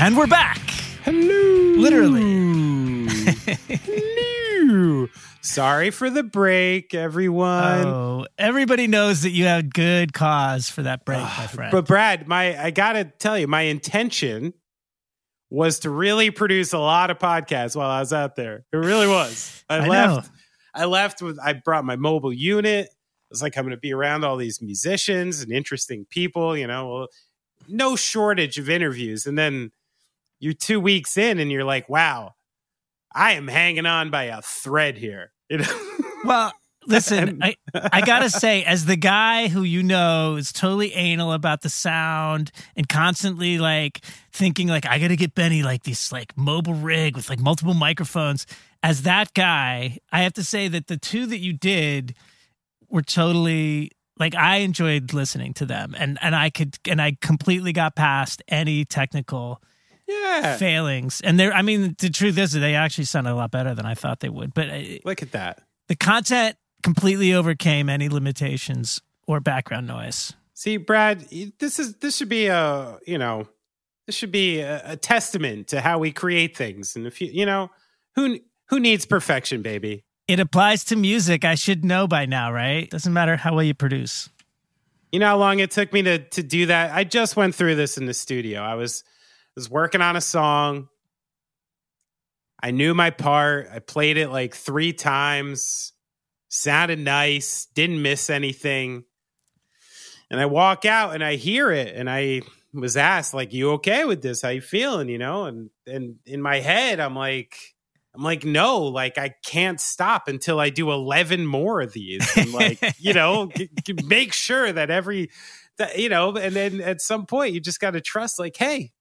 And we're back. Hello. Literally. Hello. Sorry for the break, everyone. Oh, everybody knows that you had good cause for that break, my friend. But Brad, my I gotta tell you, my intention was to really produce a lot of podcasts while I was out there. It really was. I, I left. know. I left with. I brought my mobile unit. It was like I'm going to be around all these musicians and interesting people. You know, well, no shortage of interviews. And then you're two weeks in, and you're like, "Wow, I am hanging on by a thread here." You know. Well, listen, I, I gotta say, as the guy who you know is totally anal about the sound and constantly like thinking like I gotta get Benny like this like mobile rig with like multiple microphones. As that guy, I have to say that the two that you did were totally like I enjoyed listening to them and and I could and I completely got past any technical yeah. failings. And they're I mean the truth is that they actually sounded a lot better than I thought they would. But uh, Look at that. the content completely overcame any limitations or background noise. See, Brad, this is this should be a you know this should be a, a testament to how we create things. And if you you know who who needs perfection, baby? It applies to music. I should know by now, right? Doesn't matter how well you produce. You know how long it took me to to do that? I just went through this in the studio. I was was working on a song. I knew my part. I played it like three times. Sounded nice. Didn't miss anything. And I walk out and I hear it and I was asked like you okay with this? How you feeling, you know? And and in my head I'm like I'm like no, like I can't stop until I do 11 more of these. And like, you know, g- g- make sure that every that you know, and then at some point you just got to trust like, hey,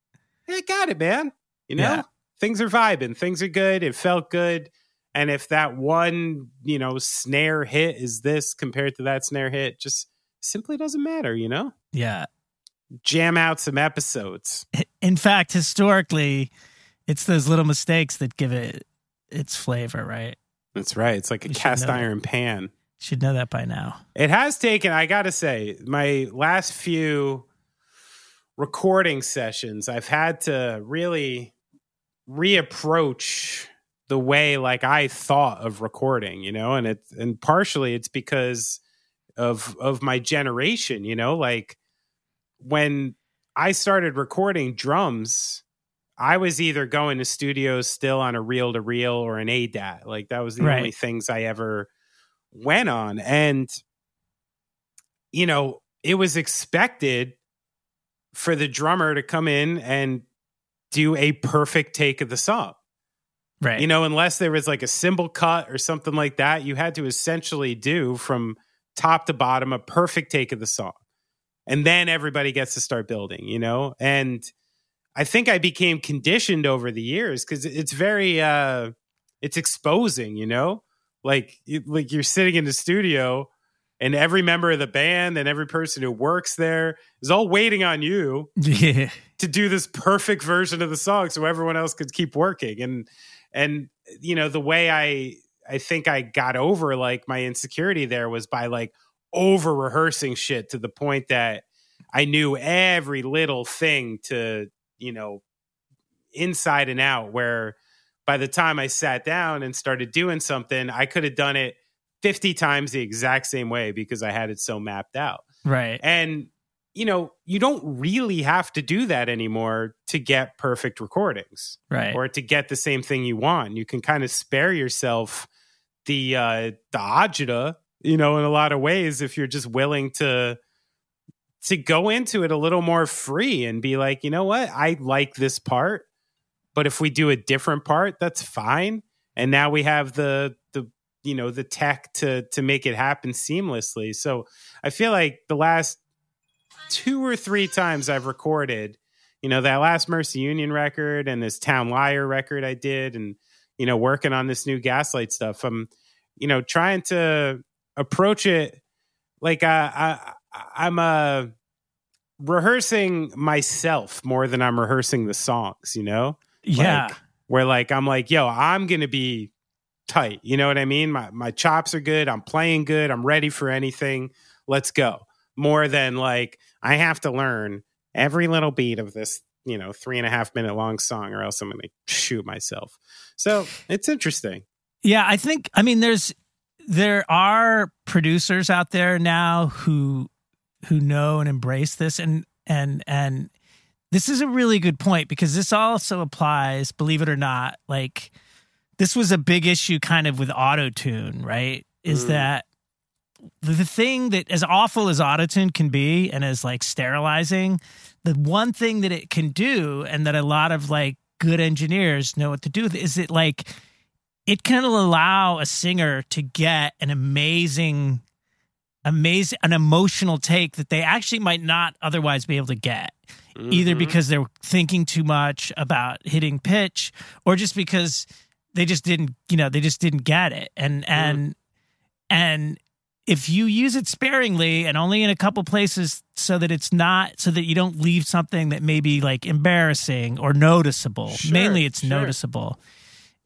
I got it, man. You know? Yeah. Things are vibing, things are good, it felt good. And if that one, you know, snare hit is this compared to that snare hit, just simply doesn't matter, you know? Yeah. Jam out some episodes. In fact, historically, it's those little mistakes that give it its flavor, right? That's right. It's like a You cast that. iron pan. Should know that by now. It has taken, I got to say, my last few recording sessions, I've had to really reapproach the way like I thought of recording, you know, and it and partially it's because of of my generation, you know, like when I started recording drums, I was either going to studios still on a reel to reel or an ADAT. Like that was the Right. only things I ever went on. And, you know, it was expected for the drummer to come in and do a perfect take of the song. Right. You know, unless there was like a cymbal cut or something like that, you had to essentially do from top to bottom a perfect take of the song. And then everybody gets to start building, you know? And I think I became conditioned over the years because it's very uh it's exposing, you know? Like like you're sitting in the studio and every member of the band and every person who works there is all waiting on you yeah. to do this perfect version of the song so everyone else could keep working and and you know the way i i think i got over like my insecurity there was by like over rehearsing shit to the point that i knew every little thing to you know inside and out where by the time i sat down and started doing something i could have done it 50 times the exact same way because i had it so mapped out Right. and, you know, you don't really have to do that anymore to get perfect recordings Right. or to get the same thing you want. You can kind of spare yourself the uh the agita, you know, in a lot of ways if you're just willing to to go into it a little more free and be like, you know what? I like this part, but if we do a different part, that's fine. And now we have the the you know the tech to to make it happen seamlessly. So I feel like the last two or three times I've recorded, you know, that last Mercy Union record and this Town Liar record I did, and you know, working on this new Gaslight stuff. I'm, you know, trying to approach it like I, I I'm uh, rehearsing myself more than I'm rehearsing the songs. You know, yeah. like, where like I'm like, yo, I'm gonna be tight. You know what I mean? My my chops are good. I'm playing good. I'm ready for anything. Let's go. More than like I have to learn every little beat of this you know three and a half minute long song, or else I'm going to shoot myself. So it's interesting. Yeah, I think. I mean, there's there are producers out there now who who know and embrace this, and and and this is a really good point because this also applies, believe it or not, like this was a big issue kind of with auto tune, right? Is mm. that the thing that as awful as autotune can be and as like sterilizing, the one thing that it can do and that a lot of like good engineers know what to do with is it like it can allow a singer to get an amazing amazing an emotional take that they actually might not otherwise be able to get mm-hmm. either because they're thinking too much about hitting pitch or just because they just didn't you know they just didn't get it and mm. and mm. and if you use it sparingly and only in a couple places so that it's not so that you don't leave something that may be like embarrassing or noticeable sure, mainly it's sure. noticeable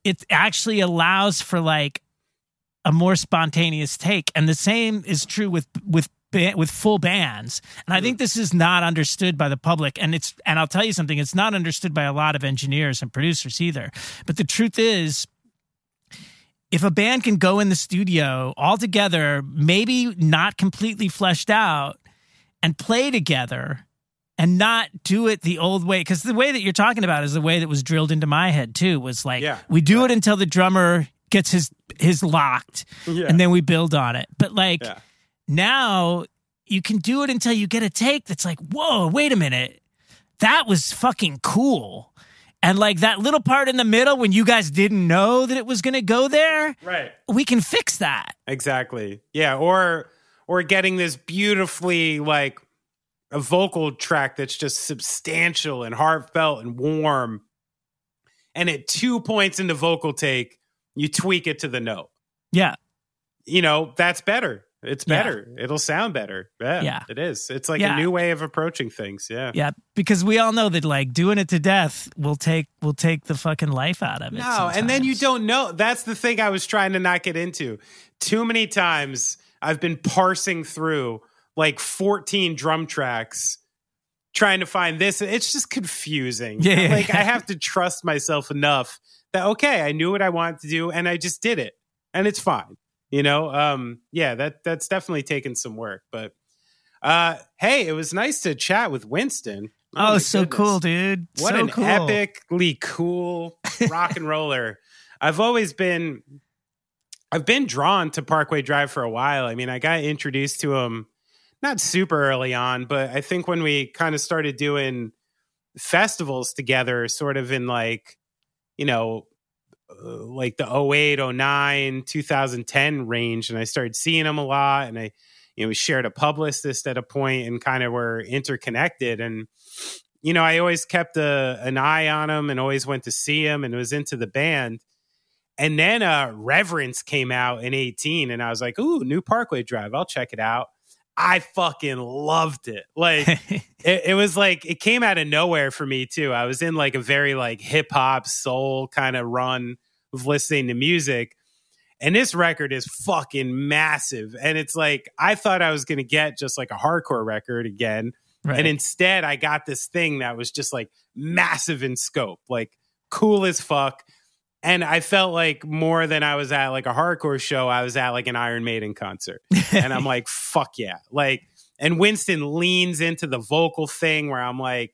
it actually allows for like a more spontaneous take and the same is true with with with full bands and i mm. think this is not understood by the public and it's and i'll tell you something it's not understood by a lot of engineers and producers either but the truth is if a band can go in the studio all together, maybe not completely fleshed out, and play together and not do it the old way because the way that you're talking about is the way that was drilled into my head too was like yeah, we do right. it until the drummer gets his his locked yeah. and then we build on it but like yeah. Now you can do it until you get a take that's like whoa wait a minute that was fucking cool and like that little part in the middle when you guys didn't know that it was going to go there, right? We can fix that. Exactly. Yeah, or or getting this beautifully like a vocal track that's just substantial and heartfelt and warm. And at two points in the vocal take, you tweak it to the note. Yeah. You know, that's better. It's better. Yeah. It'll sound better. Yeah, yeah, it is. It's like yeah. a new way of approaching things. Yeah, yeah. Because we all know that like doing it to death will take will take the fucking life out of it. No, sometimes. and then you don't know. That's the thing I was trying to not get into. Too many times I've been parsing through like 14 drum tracks trying to find this. It's just confusing. Yeah, like I have to trust myself enough that okay, I knew what I wanted to do and I just did it, and it's fine you know um yeah that that's definitely taken some work but uh hey it was nice to chat with winston oh, oh so goodness. cool dude what so an cool. epically cool rock and roller i've always been i've been drawn to parkway drive for a while i mean i got introduced to him not super early on but i think when we kind of started doing festivals together sort of in like you know uh, like the 08, 09, 2010 range. And I started seeing them a lot. And I, you know, we shared a publicist at a point and kind of were interconnected. And, you know, I always kept a, an eye on him and always went to see him and was into the band. And then uh, Reverence came out in 18, and I was like, ooh, new Parkway Drive. I'll check it out. I fucking loved it. Like it, it, was like it came out of nowhere for me too. I was in like a very like hip hop soul kind of run of listening to music. And this record is fucking massive. And it's like I thought I was gonna get just like a hardcore record again. Right. And instead I got this thing that was just like massive in scope, like cool as fuck and I felt like more than I was at like a hardcore show, I was at like an Iron Maiden concert. and I'm like, fuck yeah. Like, and Winston leans into the vocal thing where I'm like,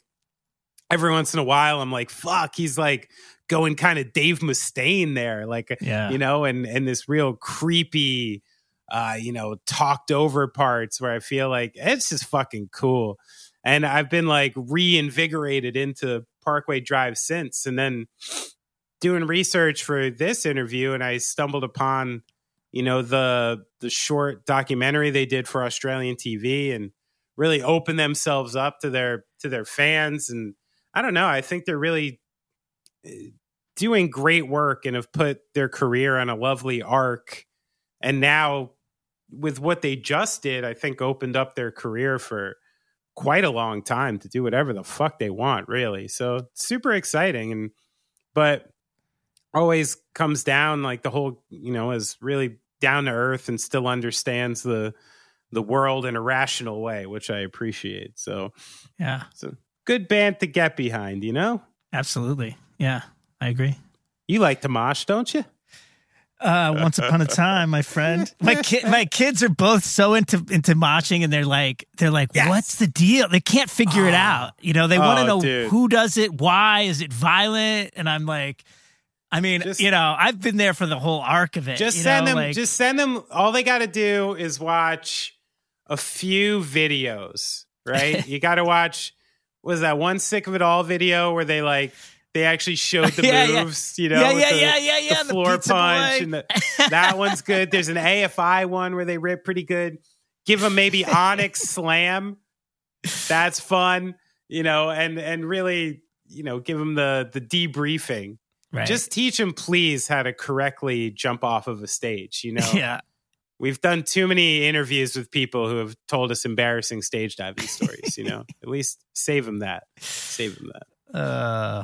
every once in a while, I'm like, fuck, he's like going kind of Dave Mustaine there. Like, yeah. you know, and, and this real creepy, uh, you know, talked over parts where I feel like it's just fucking cool. And I've been like reinvigorated into Parkway Drive since. And then, doing research for this interview and I stumbled upon, you know, the the short documentary they did for Australian TV and really open themselves up to their to their fans and I don't know, I think they're really eh, doing great work and have put their career on a lovely arc and now with what they just did, I think opened up their career for quite a long time to do whatever the fuck they want, really. So super exciting and but always comes down like the whole you know is really down to earth and still understands the the world in a rational way which i appreciate so yeah so good band to get behind. You know. Absolutely. Yeah, I agree. You like to mosh, don't you? Uh, once upon a time, my friend, my kid, my kids are both so into into moshing, and they're like, they're like, Yes. what's the deal? They can't figure it Oh. out. You know, they want to Oh, know dude. who does it, why is it violent, and I'm like, I mean, Just- you know, I've been there for the whole arc of it. Just you send know, them. like- just send them. All they got to do is watch a few videos. Right? you got to watch. Was that one sick of it all video where they like they actually showed the Yeah, yeah. moves? You know, yeah, yeah, the, yeah, yeah, yeah. the floor punch boy. and the, that one's good. There's an AFI one where they rip pretty good. Give them maybe Onyx Slam. That's fun, you know, and and really, you know, give them the the debriefing. right. Just teach them, please, how to correctly jump off of a stage. You know, yeah. we've done too many interviews with people who have told us embarrassing stage diving stories. You know, at least save them that. Save them that. Uh,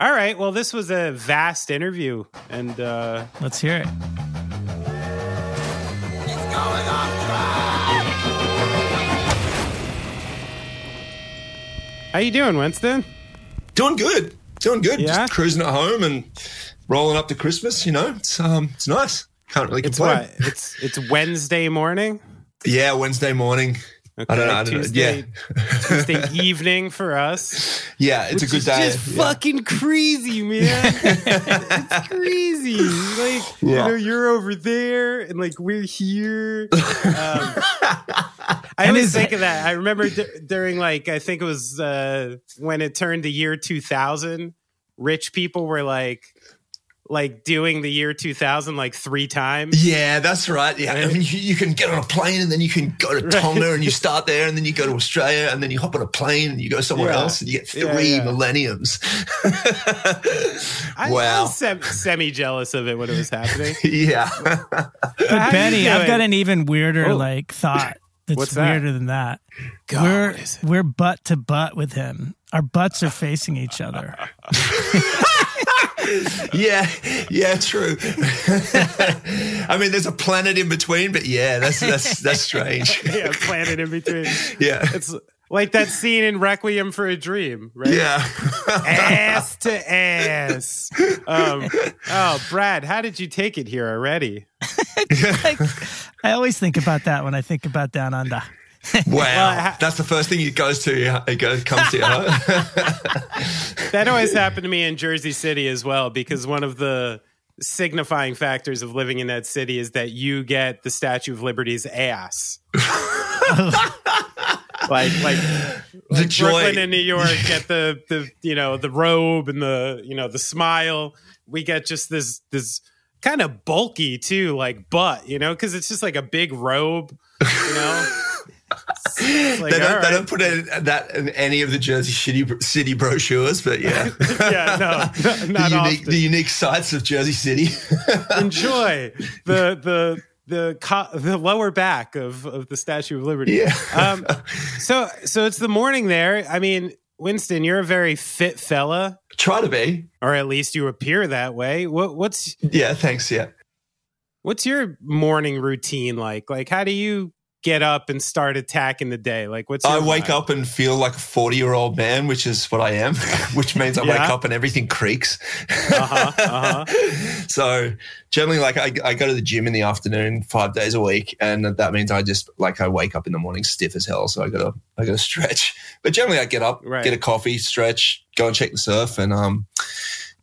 All right. Well, this was a vast interview, and uh, let's hear it. how you doing, Winston? Doing good. Doing good. Yeah? Just cruising at home and rolling up to Christmas, you know. It's um it's nice. Can't really It's complain. what? It's it's Wednesday morning. Yeah, Wednesday morning. Okay, I don't know. I don't know. Tuesday, Yeah. Tuesday evening for us. Yeah, it's a good day. Just Yeah. fucking crazy, man. it's crazy. Like you know, you're over there, and like we're here. Um, I always think of that. I remember d- during like I think it was uh, when it turned the year 2000. Rich people were like, like doing the year 2000 like three times. Yeah, that's right. Yeah, I mean, you, you can get on a plane and then you can go to Tonga and you start there, and then you go to Australia, and then you hop on a plane and you go somewhere Yeah. else, and you get three yeah. millenniums. I, I wow. was sem- semi jealous of it when it was happening. yeah. But Benny, I've got an even weirder Oh. like thought. That's What's that? weirder than that. God, we're what is it? we're butt to butt with him. Our butts are facing each other. Yeah, yeah, true. I mean, there's a planet in between, but yeah, that's that's that's strange. yeah, planet in between. Yeah, It's like that scene in Requiem for a Dream, right? yeah. Ass to ass. Um, oh, Brad, how did you take it here already? Like, I always think about that when I think about Down Under. Wow, ha- that's the first thing it goes to. It goes comes to you. That always happened to me in Jersey City as well, because one of the signifying factors of living in that city is that you get the Statue of Liberty's ass. like like the joy. Brooklyn and New York get the the you know the robe and the you know the smile. We get just this this kind of bulky too, like butt, you know, because it's just like a big robe, you know. Like, they, don't, all they don't put in, that in any of the Jersey City city brochures, but yeah, yeah, no, the not unique often. the unique sights of Jersey City. Enjoy the the the co- the lower back of of the Statue of Liberty. Yeah. Um. So so it's the morning there. I mean, Winston, you're a very fit fella. Try to be. or at least you appear that way. What what's Yeah, thanks. Yeah. what's your morning routine like? Like how do you get up and start attacking the day? Like, what's I wake vibe? up and feel like a 40 year old man, which is what I am, which means I wake up and everything creaks. Uh-huh, uh-huh. so generally, like I, I go to the gym in the afternoon five days a week, and that means I just like I wake up in the morning stiff as hell. So I gotta I gotta stretch. But generally, I get up, Right. get a coffee, stretch, go and check the surf, and um,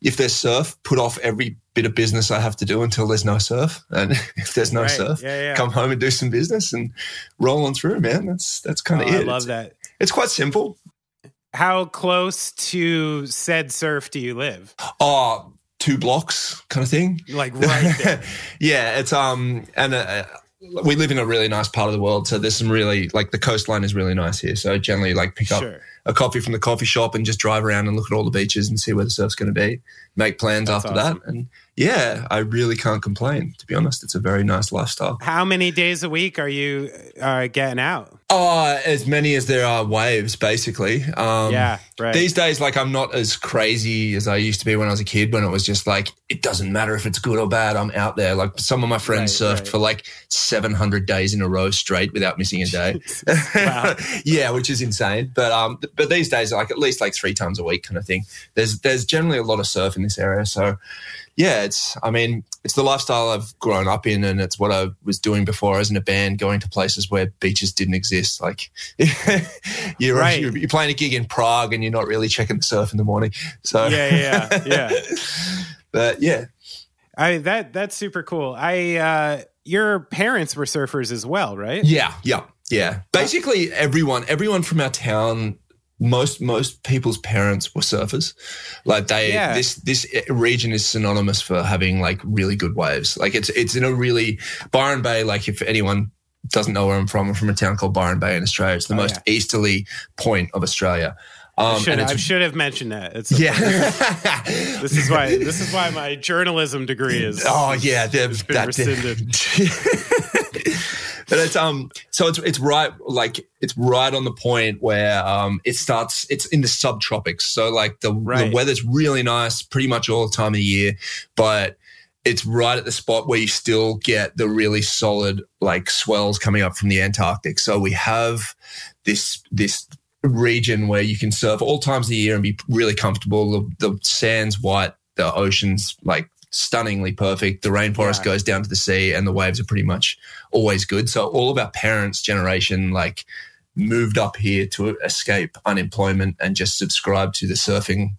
if there's surf, put off every bit of business I have to do until there's no surf, and if there's no Right. surf, Yeah, yeah. come home and do some business and roll on through, man. That's that's kind Oh, of I it. love it's, that. it's quite simple. How close to said surf do you live? Oh, two blocks kind of thing. Like right there. yeah, it's um, and uh, we live in a really nice part of the world, so there's some really like the coastline is really nice here. So generally, like pick up Sure. a coffee from the coffee shop and just drive around and look at all the beaches and see where the surf's going to be. Make plans That's after awesome. that, and yeah, I really can't complain. To be honest, it's a very nice lifestyle. How many days a week are you uh, getting out? Oh, as many as there are waves, basically. Um, yeah, right. These days, like I'm not as crazy as I used to be when I was a kid. When it was just like it doesn't matter if it's good or bad. I'm out there. Like some of my friends Right, surfed right. for like 700 days in a row straight without missing a day. Yeah, which is insane. But um, but these days, like at least like three times a week, kind of thing. There's there's generally a lot of surf in this area, so yeah, it's I mean it's the lifestyle I've grown up in, and it's what I was doing before. I was in a band, going to places where beaches didn't exist. Like you're Right. you're, you're playing a gig in Prague, and you're not really checking the surf in the morning. So Yeah, yeah, yeah. but yeah, I that that's super cool. I uh your parents were surfers as well, right? Yeah, yeah, yeah. Basically, everyone, everyone from our town, most most people's parents were surfers. Like they, Yeah. this this region is synonymous for having like really good waves. Like it's it's in a really Byron Bay. Like if anyone doesn't know where I'm from, I'm from a town called Byron Bay in Australia. It's the Oh, most yeah. easterly point of Australia. Um, should, and I should have mentioned that. It's yeah. This is why this is why my journalism degree is. Oh yeah, been that- rescinded. but it's um so it's it's right like it's right on the point where um it starts it's in the subtropics. So like the, Right. the weather's really nice pretty much all the time of the year but it's right at the spot where you still get the really solid like swells coming up from the Antarctic. So we have this this region where you can surf all times of the year and be really comfortable. The, the sand's white the ocean's like stunningly perfect the rainforest Yeah. goes down to the sea and the waves are pretty much always good. So all of our parents' generation like moved up here to escape unemployment and just subscribe to the surfing.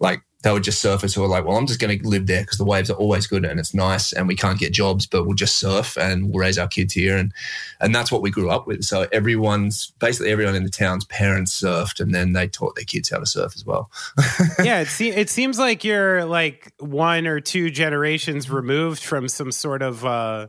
Like they were just surfers who were like, well, I'm just going to live there because the waves are always good and it's nice and we can't get jobs, but we'll just surf and we'll raise our kids here. And, and that's what we grew up with. So everyone's basically everyone in the town's parents surfed and then they taught their kids how to surf as well. yeah, it, se- it seems like you're like one or two generations removed from some sort of uh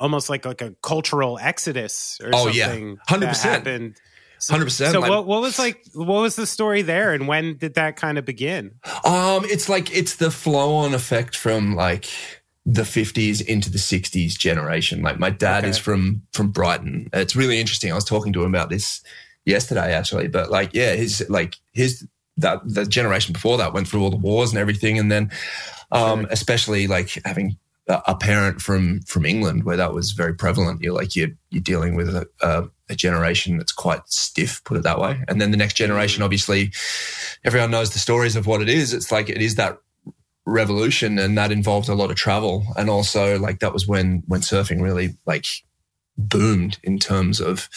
almost like like a cultural exodus or Oh, yeah. something. 100%. that happened. So, 100%, So like- what what was like what was the story there and when did that kind of begin? Um, it's like it's the flow on effect from like the 50s into the 60s generation. Like my dad Okay. is from from Brighton. It's really interesting. I was talking to him about this yesterday actually, but like yeah, his like his that the generation before that went through all the wars and everything and then um especially like having a a parent from from England where that was very prevalent. You're like you're you're dealing with a, a, a generation that's quite stiff, put it that way. And then the next generation, obviously, everyone knows the stories of what it is. It's like it is that revolution, and that involved a lot of travel, and also like that was when when surfing really like boomed in terms of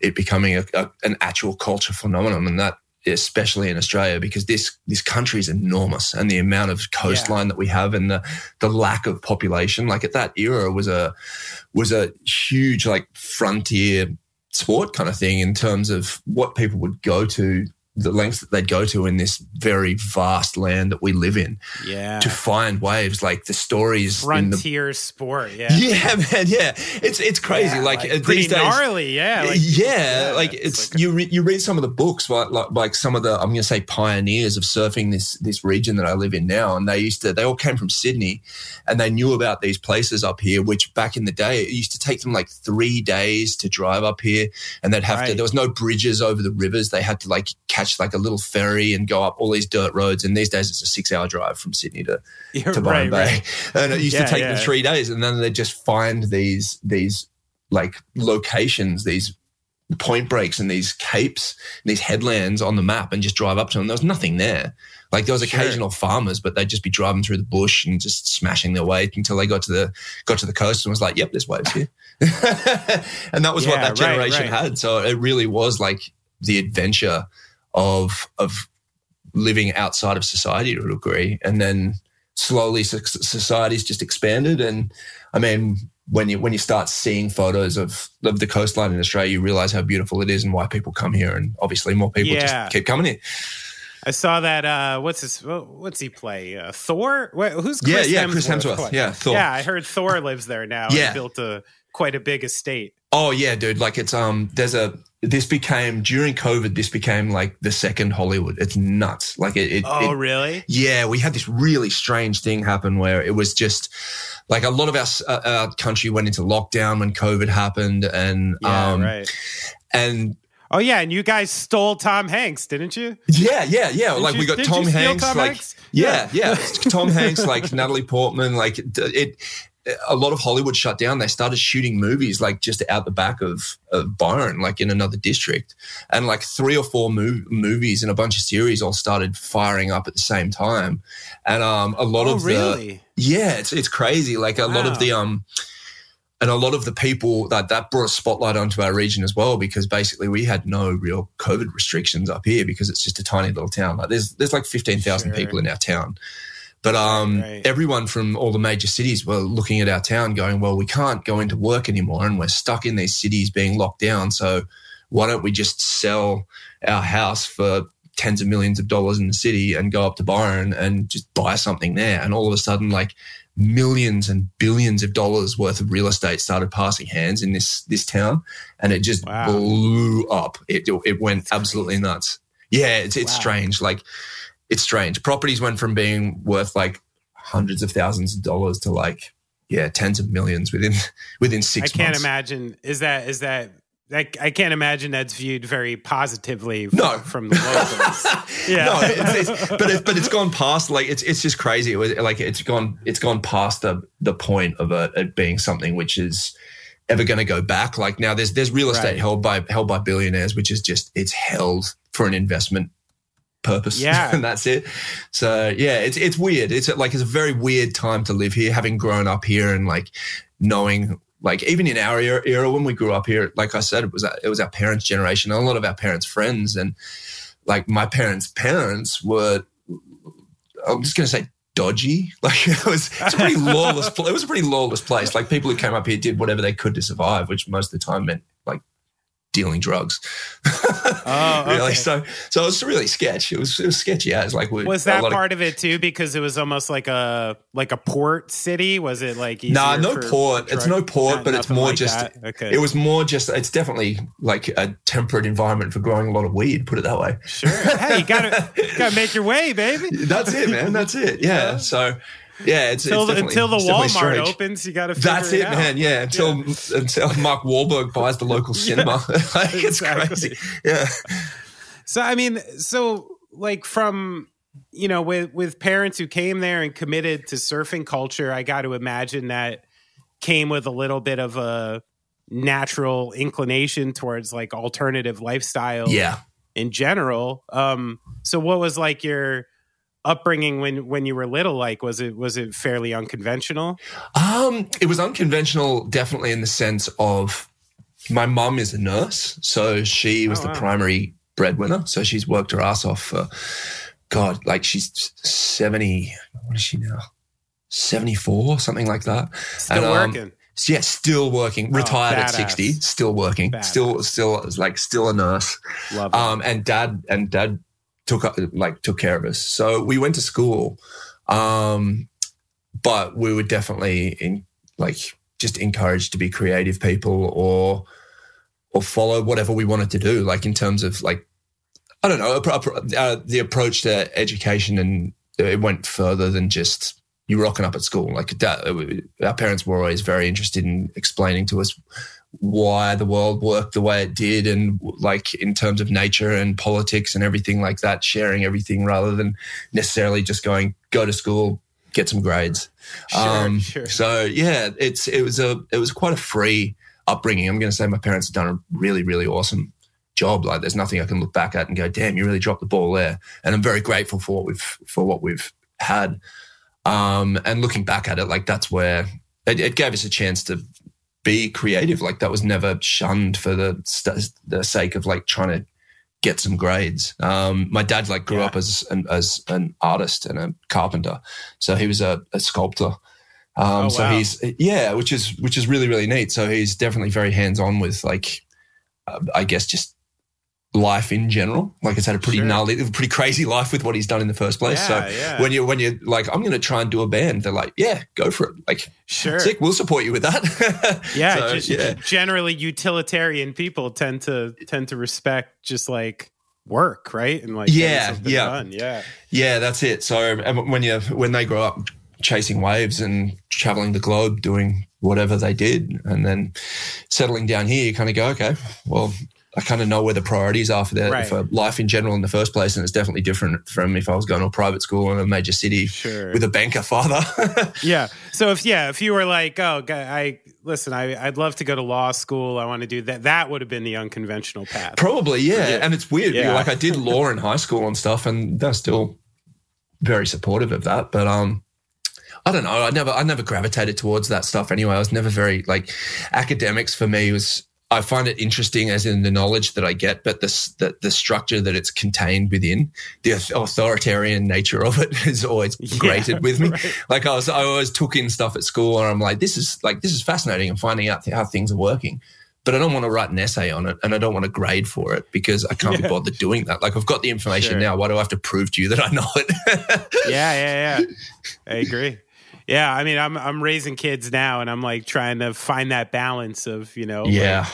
it becoming a, a, an actual culture phenomenon, and that especially in Australia because this this country is enormous and the amount of coastline that we have and the the lack of population like at that era was a was a huge like frontier sport kind of thing in terms of what people would go to the lengths that they'd go to in this very vast land that we live in Yeah. to find waves like the stories in the Frontier sport, yeah. yeah man yeah it's it's crazy Yeah, like, uh, pretty these days gnarly, yeah. like- yeah, like it's, like- you re- you read some of the books like, like like some of the I'm going to say pioneers of surfing this this region that I live in now and they used to they all came from Sydney and they knew about these places up here which back in the day it used to take them like 3 days to drive up here and they'd have to there was no bridges over the rivers they had to like catch like a little ferry and go up all these dirt roads and these days it's a 6 hour drive from Sydney to You're to Byron right, Bay, right. and it used Yeah, to take yeah. them three days, and then they just find these these like locations, these point breaks and these capes, and these headlands on the map, and just drive up to them. There was nothing there. Like there was Sure. occasional farmers, but they'd just be driving through the bush and just smashing their way until they got to the got to the coast and was like, "Yep, there's waves here," and that was what Yeah, that right, generation right. had. So it really was like the adventure of of living outside of society to a degree, and then slowly society's just expanded. And I mean, when you when you start seeing photos of of the coastline in Australia, you realize how beautiful it is and why people come here. And obviously, more people Yeah. just keep coming here. I saw that. Uh, what's his? What's he play? Uh, Thor? What, who's Yeah, Chris yeah, Hemsworth? Chris Hemsworth. Yeah, Thor. Yeah, I heard Thor lives there now. Yeah. and built a quite a big estate. Oh yeah, dude. Like it's um there's a this became during COVID, this became like the second Hollywood. It's nuts. Like it, it, Oh, it- really? yeah, we had this really strange thing happen where it was just like a lot of our, uh, our country went into lockdown when COVID happened, and Yeah, um, right. and Oh yeah, and you guys stole Tom Hanks, didn't you? yeah, yeah, yeah. like you- we got Tom Hanks, Tom like Hanks? yeah, yeah, Tom Hanks, like Natalie Portman, like it. A lot of Hollywood shut down. They started shooting movies like just out the back of, of Byron, like in another district, and like three or four mov- movies and a bunch of series all started firing up at the same time. And um, a lot Oh, of the really? yeah, it's it's crazy. Like a lot of the um and a lot of the people that that brought a spotlight onto our region as well because basically we had no real COVID restrictions up here because it's just a tiny little town. Like there's there's like fifteen thousand Sure. people in our town. But um, right. everyone from all the major cities were looking at our town, going, "Well, we can't go into work anymore, and we're stuck in these cities being locked down. So, why don't we just sell our house for tens of millions of dollars in the city and go up to Byron and just buy something there?" And all of a sudden, like millions and billions of dollars worth of real estate started passing hands in this this town, and it just Wow. blew up. It it went absolutely nuts. Yeah, it's it's Wow. strange. Like it's strange. Properties went from being worth like hundreds of thousands of dollars to like yeah, tens of millions within within six. I can't months. imagine. Is that is that? I, I can't imagine that's viewed very positively. f- No. from the locals. Yeah. no, it's, it's, but it's, but it's gone past like it's it's just crazy. It was like it's gone it's gone past the the point of it, it being something which is ever going to go back. Like now, there's there's real estate Right. held by held by billionaires, which is just it's held for an investment purpose. Yeah. and that's it. So yeah, it's it's weird. It's like it's a very weird time to live here, having grown up here and like knowing. Like even in our era, era when we grew up here, like I said, it was it was our parents' generation, and a lot of our parents' friends, and like my parents' parents were I'm just going to say dodgy. Like it was, it's a pretty lawless. It was a pretty lawless place. Like people who came up here did whatever they could to survive, which most of the time meant dealing drugs. Oh, really. So, so it was really sketch. It was, it was sketchy. Yeah, it's like we, Was that lot of- part of it too? Because it was almost like a like a port city. Was it like Nah, no port. It's no port, not- but it's more like just. that? okay. It was more just. It's definitely like a temperate environment for growing a lot of weed. Put it that way. sure. Hey, you gotta you gotta make your way, baby. That's it, man. That's it. Yeah. So, yeah, it's, Until it's the, until the Walmart opens, you gotta. Figure That's it, out. man. Yeah, until until Mark Wahlberg buys the local cinema, like, it's exactly. crazy. Yeah, So I mean, so like from you know with with parents who came there and committed to surfing culture, I got to imagine that came with a little bit of a natural inclination towards like alternative lifestyle yeah. in general. Um so what was like your upbringing when when you were little like was it was it fairly unconventional? Um, it was unconventional, definitely in the sense of my mum is a nurse, so she was Oh, the wow. primary breadwinner. So she's worked her ass off for God, like she's seventy. What is she now? Seventy four, something like that. Still And, um, working. Yeah, still working. Retired at sixty, still working. Badass. Still, still like still a nurse. Love um, and dad and dad took like took care of us. So we went to school, um, but we were definitely in like just encouraged to be creative people or or follow whatever we wanted to do. Like in terms of like I don't know uh, the approach to education, and it went further than just you rocking up at school. Like dad, our parents were always very interested in explaining to us why the world worked the way it did and like in terms of nature and politics and everything like that sharing everything rather than necessarily just going go to school get some grades Sure, um sure. so yeah it's it was a it was quite a free upbringing, I'm going to say my parents have done a really, really awesome job. Like there's nothing I can look back at and go, damn, you really dropped the ball there. And I'm very grateful for what we've, for what we've had. Um, and looking back at it, like that's where it, it gave us a chance to be creative. Like that was never shunned for the, the sake of like trying to get some grades. Um, my dad like grew yeah. up as an, as an artist and a carpenter, so he was a, a sculptor. Um, oh, so wow. he's yeah, which is which is really really neat. So he's definitely very hands on with like, uh, I guess just life in general. Like he's had a pretty sure. gnarly, pretty crazy life with what he's done in the first place. Yeah, so yeah. when you when you're like, I'm going to try and do a band, they're like, yeah, go for it. Like, sure, sick, we'll support you with that. yeah, so, just, yeah. Generally, utilitarian people tend to tend to respect just like work, right? And like, yeah, yeah, done. yeah, yeah. That's it. So when you when they grow up chasing waves and traveling the globe, doing whatever they did, and then settling down here, you kind of go, okay, well, I kind of know where the priorities are for their right. for life in general in the first place, and it's definitely different from if I was going to a private school in a major city sure. with a banker father. yeah. So if yeah, if you were like, oh, I listen, I, would love to go to law school. I want to do that. That would have been the unconventional path. Probably, yeah. yeah. And it's weird. Yeah. Like I did law in high school and stuff, and they're still very supportive of that. But um, I don't know. I never, I never gravitated towards that stuff anyway. I was never very like academics for me was I find it interesting as in the knowledge that I get, but the, the, the structure that it's contained within, the authoritarian nature of it is always yeah, grated with me. Right. Like I was, I always took in stuff at school, and I'm like, this is like this is fascinating, and finding out how things are working. But I don't want to write an essay on it, and I don't want to grade for it because I can't yeah. be bothered doing that. Like I've got the information sure. now. Why do I have to prove to you that I know it? yeah, yeah, yeah. I agree. Yeah, I mean, I'm I'm raising kids now, and I'm like trying to find that balance of you know, yeah,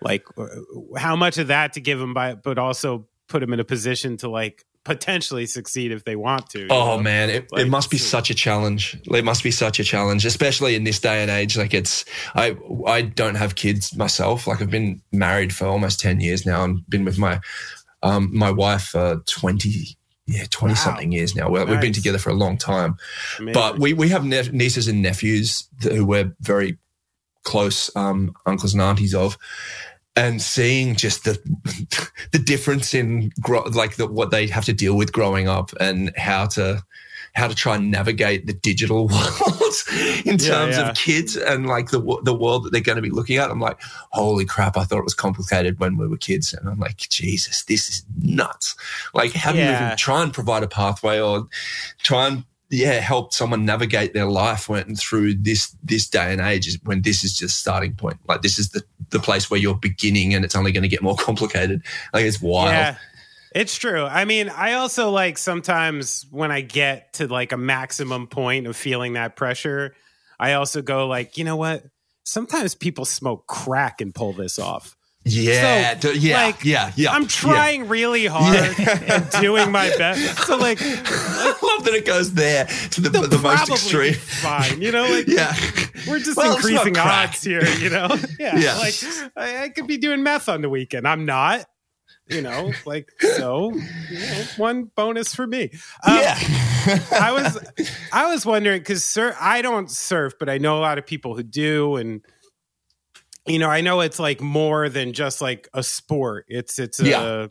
like, like how much of that to give them by, but also put them in a position to like potentially succeed if they want to. Oh know? man, it, like, it must be such a challenge. It must be such a challenge, especially in this day and age. Like it's, I I don't have kids myself. Like I've been married for almost ten years now, and been with my um my wife for twenty yeah, 20 wow. something years now. Nice. We've been together for a long time. Amazing. But we, we have ne- nieces and nephews who we're very close um, uncles and aunties of. And seeing just the the difference in gro- like the, what they have to deal with growing up and how to how to try and navigate the digital world in terms yeah, yeah. of kids and like the the world that they're going to be looking at. I'm like, holy crap! I thought it was complicated when we were kids, and I'm like, Jesus, this is nuts. Like, how do you even try and provide a pathway or try and yeah, help someone navigate their life when through this this day and age is when this is just starting point. Like this is the the place where you're beginning and it's only going to get more complicated. Like it's wild. Yeah. It's true. I mean, I also like sometimes when I get to like a maximum point of feeling that pressure, I also go like, you know what? Sometimes people smoke crack and pull this off. Yeah, so, yeah, like, yeah, yeah. I'm trying yeah. really hard yeah. and doing my best. So, like, I love that it goes there to the, the most extreme. Fine, you know, like, yeah, we're just well, increasing odds here, you know. Yeah, yeah. like I, I could be doing meth on the weekend. I'm not you know, like so, you know, one bonus for me. Um, yeah, I was, I was wondering because sir, I don't surf, but I know a lot of people who do, and you know, I know it's like more than just like a sport. It's it's a, yeah.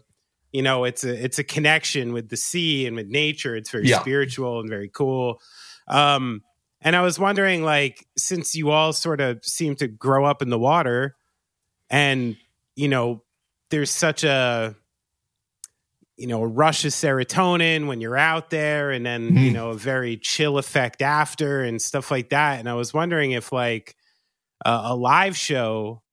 you know, it's a it's a connection with the sea and with nature. It's very yeah. spiritual and very cool. Um, and I was wondering, like, since you all sort of seem to grow up in the water, and you know there's such a you know a rush of serotonin when you're out there and then mm-hmm. you know a very chill effect after and stuff like that. And i was wondering if like uh, a live show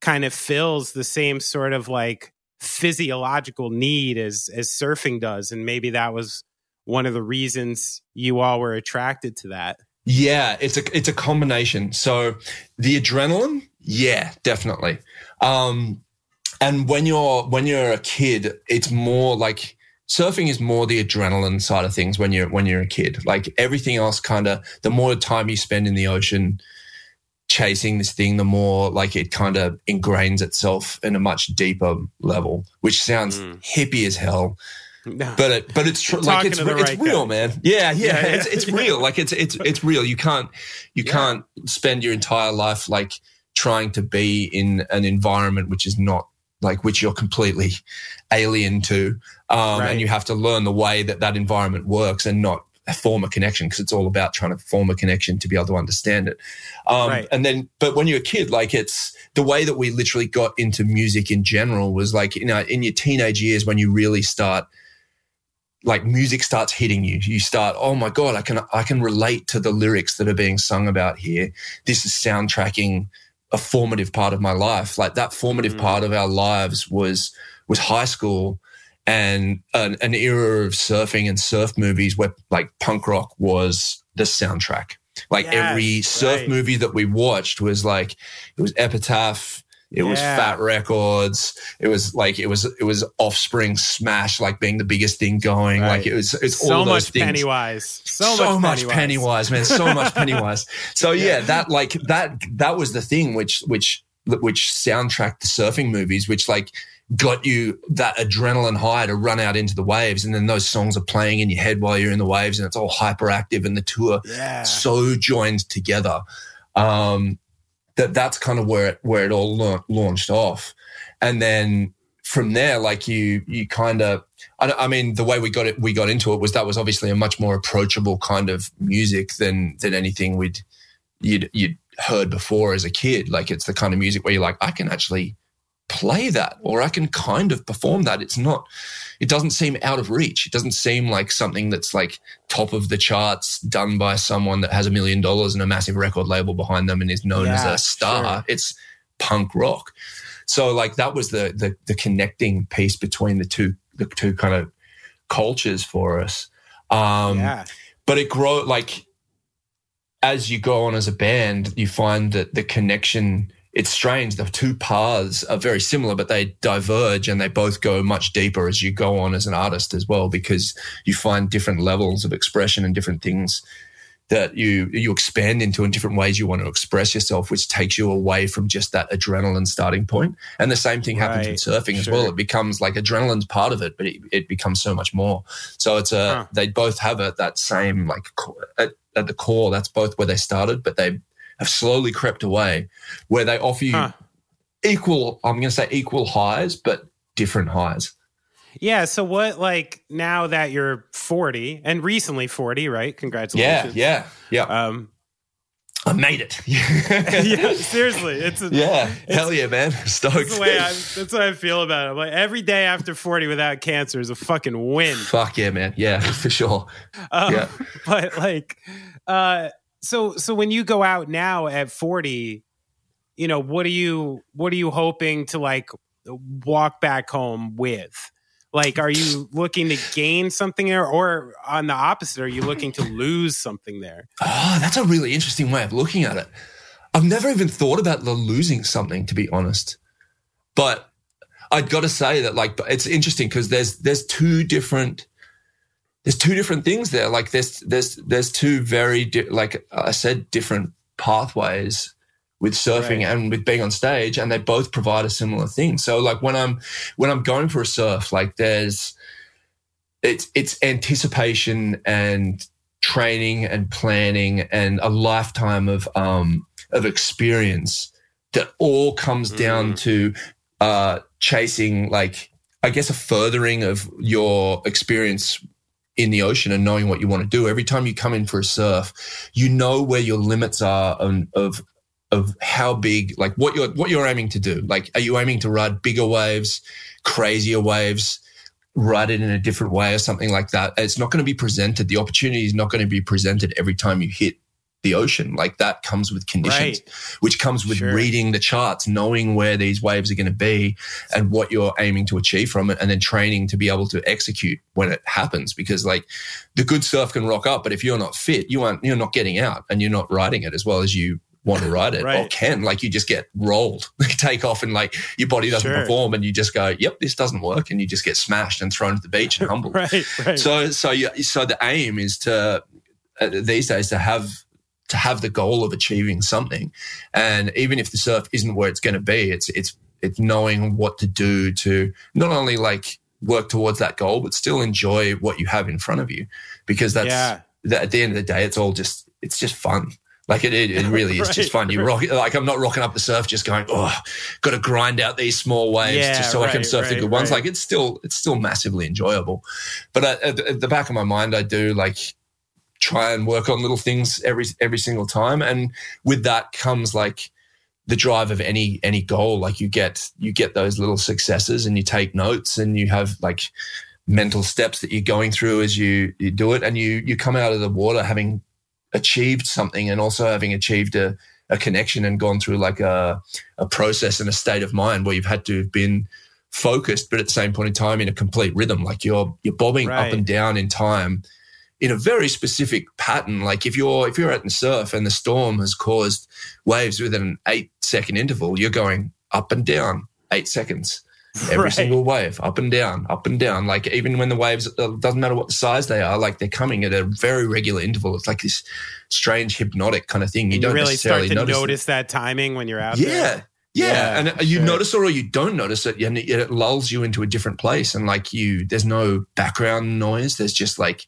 kind of fills the same sort of like physiological need as as surfing does. And maybe that was one of the reasons you all were attracted to that. Yeah it's a it's a combination. So the adrenaline? Yeah definitely. Um and when you're when you're a kid, it's more like surfing is more the adrenaline side of things when you're when you're a kid. Like everything else kind of the more time you spend in the ocean chasing this thing, the more like it kind of ingrains itself in a much deeper level, which sounds mm. hippie as hell. No. But it, but it's tr- like it's, it's real, guy. man. Yeah, yeah, yeah, it's it's real. Like it's it's it's real. You can't you yeah. can't spend your entire life like trying to be in an environment which is not like which you're completely alien to um, right. and you have to learn the way that that environment works and not form a connection because it's all about trying to form a connection to be able to understand it. Um, right. And then, but when you're a kid, like it's the way that we literally got into music in general was like, you know, in your teenage years when you really start, like music starts hitting you. You start, oh my God, I can, I can relate to the lyrics that are being sung about here. This is soundtracking a formative part of my life. Like that formative mm. part of our lives was, was high school and an, an era of surfing and surf movies where like punk rock was the soundtrack. Like yes, every surf right. movie that we watched was like it was Epitaph, it yeah. was Fat Wreck Chords, it was like it was it was Offspring Smash, like being the biggest thing going. Right. Like it was it's so all those much things. Pennywise, so, so much, Pennywise. Pennywise, man, so much Pennywise. So yeah. that like that that was the thing which which which soundtracked the surfing movies, which like got you that adrenaline high to run out into the waves. And then those songs are playing in your head while you're in the waves and it's all hyperactive and the tour yeah. so joined together. Um, that that's kind of where it, where it all la- launched off. And then from there, like you, you kind of, I, I, mean, the way we got it, we got into it was that was obviously a much more approachable kind of music than, than anything we'd, you'd, you'd heard before as a kid. Like it's the kind of music where you're like, I can actually, play that or I can kind of perform that. It's not, it doesn't seem out of reach. It doesn't seem like something that's like top of the charts done by someone that has a million dollars and a massive record label behind them and is known yeah, as a star. Sure. It's punk rock. So like that was the, the, the connecting piece between the two the two kind of cultures for us. Um, yeah. But it grow like as you go on as a band, you find that the connection it's strange. The two paths are very similar, but they diverge and they both go much deeper as you go on as an artist as well, because you find different levels of expression and different things that you you expand into in different ways you want to express yourself, which takes you away from just that adrenaline starting point. And the same thing happens right. with surfing sure. as well. It becomes like adrenaline's part of it, but it, it becomes so much more. So it's a huh. they both have it that same like at, at the core. That's both where they started, but they have slowly crept away, where they offer you huh. equal, I'm going to say equal highs, but different highs. Yeah. So what, like now that you're 40 and recently 40, right? Congratulations. Yeah. Yeah. Yeah. Um, I made it. yeah, seriously, it's a, yeah, it's, hell yeah, man, stoked. That's the way I, that's what I feel about it. I'm like every day after 40 without cancer is a fucking win. Fuck yeah, man. Yeah, for sure. Um, yeah, but like, uh, so so when you go out now at 40 you know what are you what are you hoping to like walk back home with? Like are you looking to gain something there or on the opposite are you looking to lose something there? Oh that's a really interesting way of looking at it. I've never even thought about the losing something to be honest. But i've got to say that like it's interesting because there's there's two different there's two different things there. Like there's there's there's two very di- like I said different pathways with surfing right. and with being on stage, and they both provide a similar thing. So like when I'm when I'm going for a surf, like there's it's it's anticipation and training and planning and a lifetime of um of experience that all comes down mm. to uh chasing like I guess a furthering of your experience in the ocean and knowing what you want to do. Every time you come in for a surf, you know where your limits are of of how big, like what you're what you're aiming to do. Like, are you aiming to ride bigger waves, crazier waves, ride it in a different way, or something like that? It's not going to be presented. The opportunity is not going to be presented every time you hit the ocean. Like that comes with conditions, right. which comes with sure. reading the charts, knowing where these waves are going to be and what you're aiming to achieve from it, and then training to be able to execute when it happens. Because like the good surf can rock up, but if you're not fit, you aren't you're not getting out and you're not riding it as well as you want to ride it right. or can like you just get rolled take off and like your body doesn't sure. perform and you just go yep this doesn't work and you just get smashed and thrown to the beach and humbled right, right. so so you, so the aim is to uh, these days to have to have the goal of achieving something. And even if the surf isn't where it's going to be, it's it's it's knowing what to do to not only like work towards that goal, but still enjoy what you have in front of you, because that's yeah. that at the end of the day, it's all just it's just fun. Like it, it, it really is Right, just fun. You rock it, like I'm not rocking up the surf, just going, oh, got to grind out these small waves Yeah, just so I can right, surf the good ones. right. Like it's still it's still massively enjoyable. But uh, at, at the back of my mind, I do like try and work on little things every every single time, and with that comes like the drive of any any goal. Like you get you get those little successes, and you take notes, and you have like mental steps that you're going through as you you do it, and you you come out of the water having achieved something and also having achieved a, a connection and gone through like a, a process and a state of mind where you've had to have been focused, but at the same point in time in a complete rhythm. Like you're you're bobbing Right. up and down in time in a very specific pattern. Like if you're if you're out in surf and the storm has caused waves within an eight second interval, you're going up and down eight seconds. Every Right. single wave, up and down, up and down. Like even when the waves, it doesn't matter what the size they are, like they're coming at a very regular interval. It's like this strange hypnotic kind of thing. You And don't really start to notice. notice, that timing when you're out yeah, there. yeah, Yeah, and uh, you sure. notice it or you don't notice it, and it, it lulls you into a different place. And like you, there's no background noise. There's just like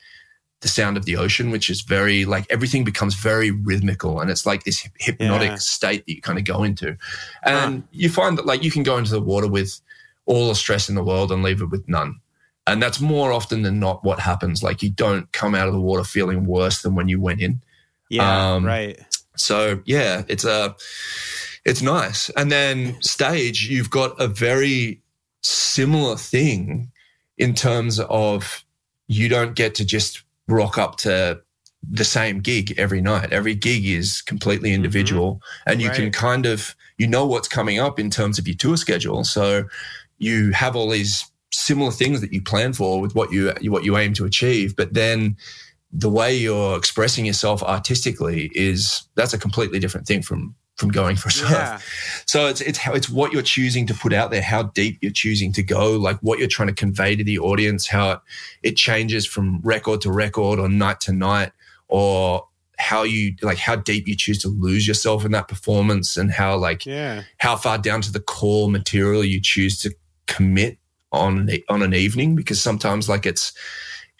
the sound of the ocean, which is very like everything becomes very rhythmical, and it's like this hypnotic Yeah. state that you kind of go into. And you find that like you can go into the water with all the stress in the world and leave it with none. And that's more often than not what happens. Like you don't come out of the water feeling worse than when you went in. Yeah, Um, right. So yeah, it's a it's nice. And then stage, you've got a very similar thing in terms of you don't get to just rock up to the same gig every night. Every gig is completely mm-hmm. individual and you can kind of you know what's coming up in terms of your tour schedule. So you have all these similar things that you plan for with what you what you aim to achieve, but then the way you're expressing yourself artistically is that's a completely different thing from from going for a surf. Yeah. So it's it's how it's what you're choosing to put out there, how deep you're choosing to go, like what you're trying to convey to the audience, how it, it changes from record to record or night to night, or how you like how deep you choose to lose yourself in that performance and how like Yeah. how far down to the core material you choose to commit on on an evening because sometimes like it's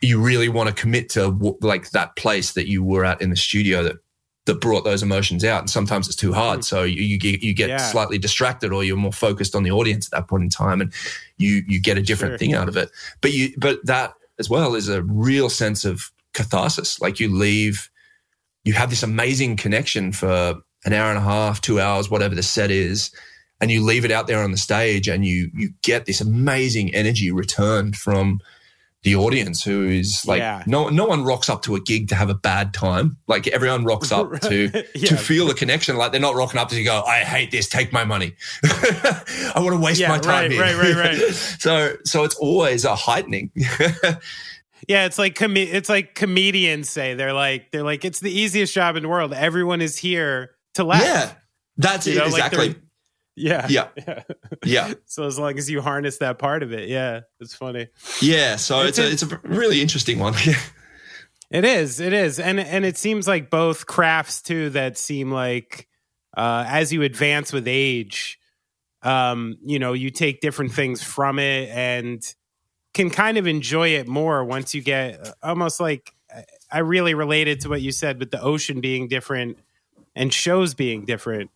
you really want to commit to like that place that you were at in the studio that that brought those emotions out. And sometimes it's too hard. So you, you get you get Yeah. slightly distracted or you're more focused on the audience at that point in time and you you get a different Sure. thing out of it. But you but that as well is a real sense of catharsis. Like you leave you have this amazing connection for an hour and a half, two hours, whatever the set is, and you leave it out there on the stage, and you you get this amazing energy returned from the audience, who is like Yeah. no no one rocks up to a gig to have a bad time. Like everyone rocks up to Yeah. to feel a connection. Like they're not rocking up to go, I hate this, take my money. I want to waste Yeah, my time right, here. right, right, right. so so it's always a heightening. Yeah, it's like com- it's like comedians say they're like they're like it's the easiest job in the world. Everyone is here to laugh. yeah, that's You it know, exactly. they're- Yeah. Yeah. yeah. So as long as you harness that part of it, yeah, it's funny. Yeah, so It's it's, a, it's a really interesting one. It is. It is. And and it seems like both crafts too that seem like uh as you advance with age, um, you know, you take different things from it and can kind of enjoy it more once you get uh, almost like I really related to what you said with the ocean being different and shows being different.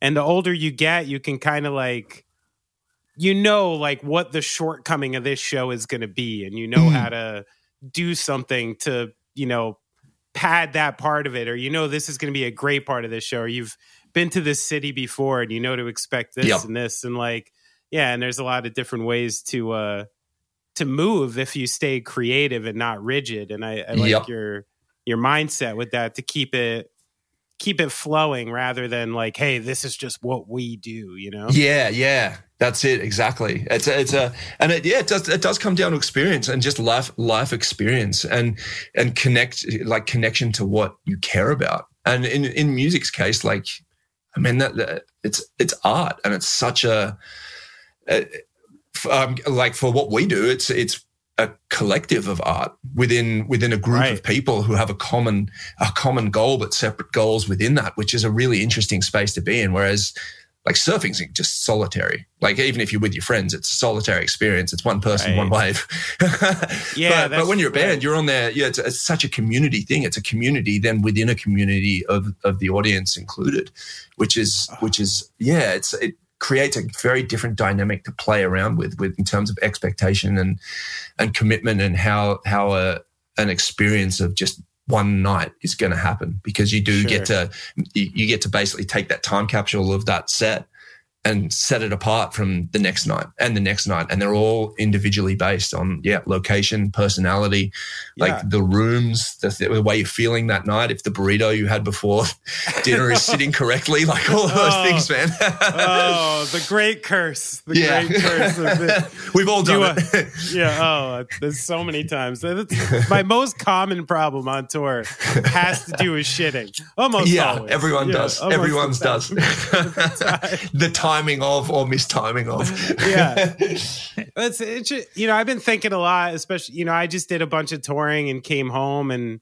And the older you get, you can kind of like you know like what the shortcoming of this show is going to be and you know Mm. how to do something to you know pad that part of it or you know this is going to be a great part of this show or you've been to this city before and you know to expect this Yep. and this and like yeah and there's a lot of different ways to uh to move if you stay creative and not rigid and i, I like Yep. your your mindset with that to keep it keep it flowing rather than like hey this is just what we do you know Yeah, yeah, that's it exactly. It's a, it's a, and it, yeah, it does it does come down to experience and just life life experience and and connect like connection to what you care about. And in in music's case, like I mean that, that it's it's art and it's such a, um, like for what we do, it's it's a collective of art within within a group of people who have a common a common goal but separate goals within that, which is a really interesting space to be in. Whereas like surfing's just solitary. Like even if you're with your friends, it's a solitary experience. It's one person, Right. one wave. Yeah, but, but when you're a band, right. you're on there. Yeah, it's, it's such a community thing. It's a community then within a community of of the audience included, which is Ah. which is yeah, it's it creates a very different dynamic to play around with with in terms of expectation and and commitment and how how a an experience of just one night is going to happen because you do Sure. get to you, you get to basically take that time capsule of that set and set it apart from the next night and the next night and they're all individually based on yeah location personality Yeah. like the rooms the, the way you're feeling that night if the burrito you had before dinner is sitting correctly like all of those Oh. things man oh, the great curse. The yeah great curse of it. we've all Do done I- it Yeah. Oh, there's so many times. That's my most common problem on tour has to do with shitting. Almost yeah always. everyone Yeah, does everyone's the does time. Timing of or mistiming of Yeah. It's, it's you know, I've been thinking a lot, especially, you know, I just did a bunch of touring and came home and,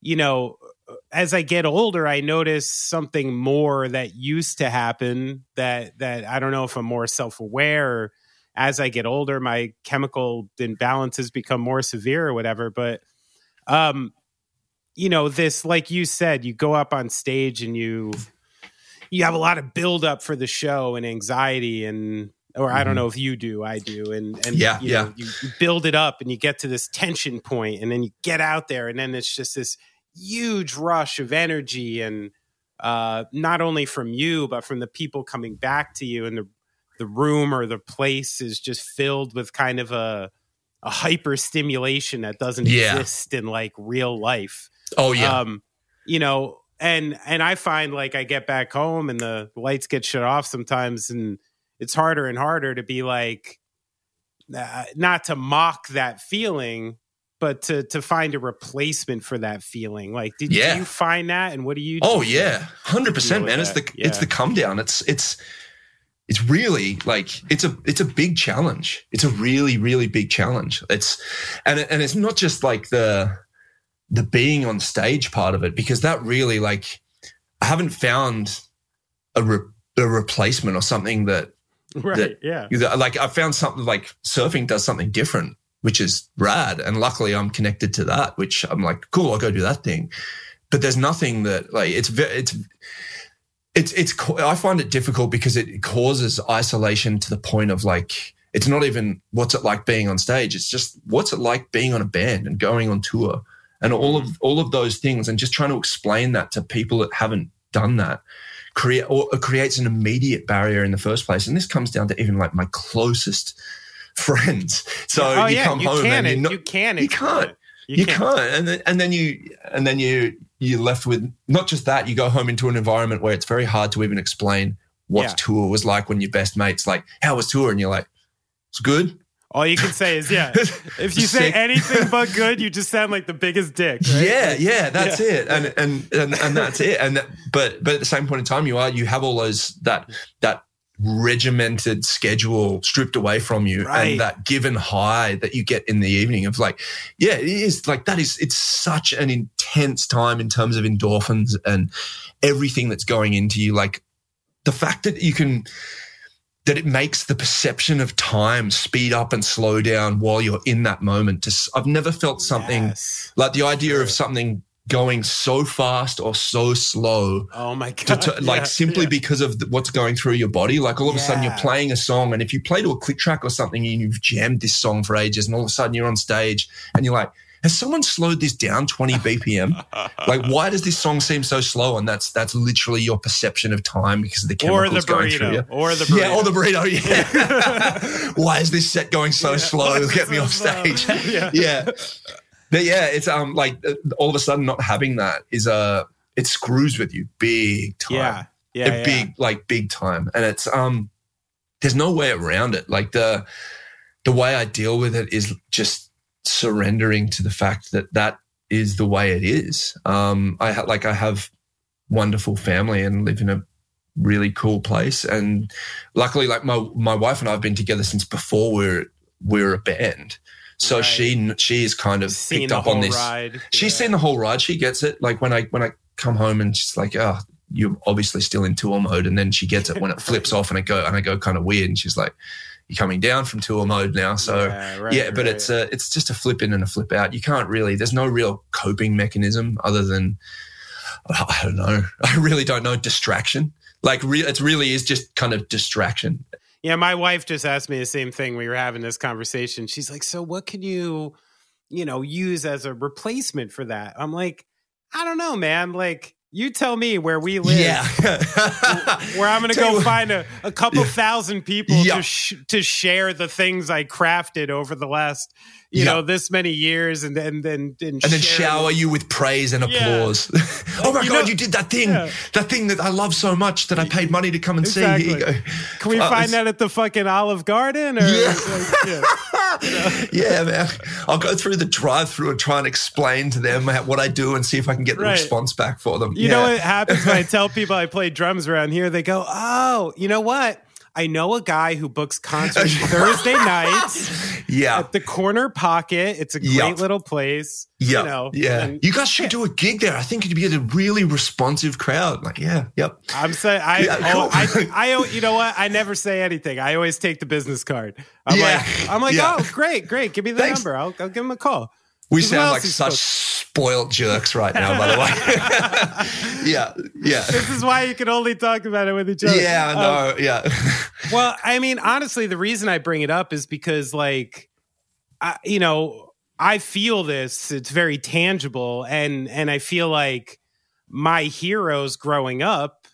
you know, as I get older, I notice something more that used to happen that, that I don't know if I'm more self aware as I get older, my chemical imbalances become more severe or whatever. But, um, you know, this, like you said, you go up on stage and you, you have a lot of build up for the show and anxiety and or I don't know if you do, I do, and and Mm-hmm. Yeah, you yeah. know, you, you build it up and you get to this tension point, and then you get out there, and then it's just this huge rush of energy, and uh, not only from you but from the people coming back to you, and the the room or the place is just filled with kind of a a hyper stimulation that doesn't Yeah. exist in like real life oh yeah um you know and and i find like i get back home and the lights get shut off sometimes and it's harder and harder to be like uh, not to mock that feeling but to to find a replacement for that feeling like did, Yeah. you find that and what do you Oh do? yeah, hundred percent, man. It's the that. it's the come down. It's it's it's really like it's a it's a big challenge. It's a really really big challenge. It's and and it's not just like the the being on stage part of it because that really like I haven't found a re, a replacement or something that right that- yeah like I found something like surfing does something different, which is rad. And luckily I'm connected to that, which I'm like, cool, I'll go do that thing. But there's nothing that like it's it's it's it's I find it difficult because it causes isolation to the point of like it's not even what's it like being on stage. It's just what's it like being on a band and going on tour and all of mm. all of those things and just trying to explain that to people that haven't done that create or creates an immediate barrier in the first place. And this comes down to even like my closest friends. So oh you yeah come you home can and it- not, you can you can't. you, can't. and then and then you and then you you're left with not just that. You go home into an environment where it's very hard to even explain what Yeah. tour was like when your best mates like how was tour and you're like it's good. All you can say is yeah if you say anything but good you just sound like the biggest dick right? Yeah, yeah, that's it, and, and and and that's it. And that, but but at the same point in time, you are you have all those that that regimented schedule stripped away from you, Right. and that given high that you get in the evening of like, yeah, it is like that is it's such an intense time in terms of endorphins and everything that's going into you. Like the fact that you can that it makes the perception of time speed up and slow down while you're in that moment. Just, I've never felt something Yes. like the idea Sure. of something going so fast or so slow oh my god to- like Yeah, simply yeah. because of the, what's going through your body like all of a sudden you're playing a song and if you play to a click track or something and you've jammed this song for ages and all of a sudden you're on stage and you're like has someone slowed this down 20 bpm like why does this song seem so slow and that's that's literally your perception of time because of the or chemicals the going through you or the burrito yeah, or the burrito. Yeah. Why is this set going so Yeah, slow? Get me off stage. Yeah. yeah. But yeah, it's um like uh, all of a sudden not having that is uh it screws with you big time. yeah yeah, A yeah. big like big time, and it's um there's no way around it. Like the the way I deal with it is just surrendering to the fact that that is the way it is. Um, I ha- like I have wonderful family and live in a really cool place, and luckily, like my my wife and I have been together since before we're we're a band. So Right. she she is kind of seen picked up on this. ride She's Yeah. seen the whole ride. She gets it. Like when I when I come home and she's like, oh, you're obviously still in tour mode. And then she gets it when it flips off and I go and I go kind of weird. And she's like, you're coming down from tour mode now. So Yeah, right, yeah, but right. it's a, it's just a flip in and a flip out. You can't really, there's no real coping mechanism other than, I don't know. I really don't know. Distraction. Like re- it really is just kind of distraction. Yeah, my wife just asked me the same thing. We were having this conversation. She's like, "So what can you, you know, use as a replacement for that?" I'm like, "I don't know, man. Like, you tell me where we live, Yeah. where I'm going to Tell you go find a, a couple thousand people Yeah. to sh- to share the things I crafted over the last, you Yeah. know, this many years, and then then and, and then share shower you with praise and Yeah. applause. oh my You god, know- you did that thing, Yeah. that thing that I love so much that I paid money to come and see. Exactly. go. Can we Well, find that at the fucking Olive Garden? Or Yeah. like, yeah. Man. I'll go through the drive-through and try and explain to them what I do and see if I can get the Right. response back for them. You yeah. know what happens when I tell people I play drums around here? They go, "Oh, you know what? I know a guy who books concerts Thursday nights Yeah. at the Corner Pocket. It's a great Yeah. little place. Yeah, you know, yeah. and you guys should do a gig there. I think it'd be a really responsive crowd. Like, yeah, yep. I'm saying, I, Yeah, oh, cool. I, I, oh, you know what? I never say anything. I always take the business card. I'm Yeah. like, I'm like, Yeah. oh, great, great. Give me the Thanks. number. I'll, I'll give him a call. We sound like such spoiled jerks right now, by the way. yeah, yeah. This is why you can only talk about it with each other. Yeah, Um, no, yeah. Well, I mean, honestly, the reason I bring it up is because, like, I, you know, I feel this. It's very tangible, and and I feel like my heroes growing up,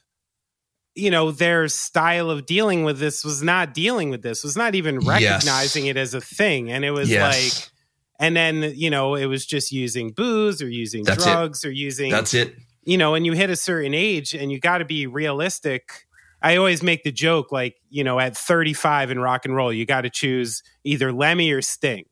you know, their style of dealing with this was not dealing with this. Was not even Yes. recognizing it as a thing, and it was Yes. like, and then you know, it was just using booze or using That's it. drugs or using That's it. you know, and you hit a certain age and you got to be realistic. I always make the joke like, you know, at 35 in rock and roll, you got to choose either Lemmy or Sting.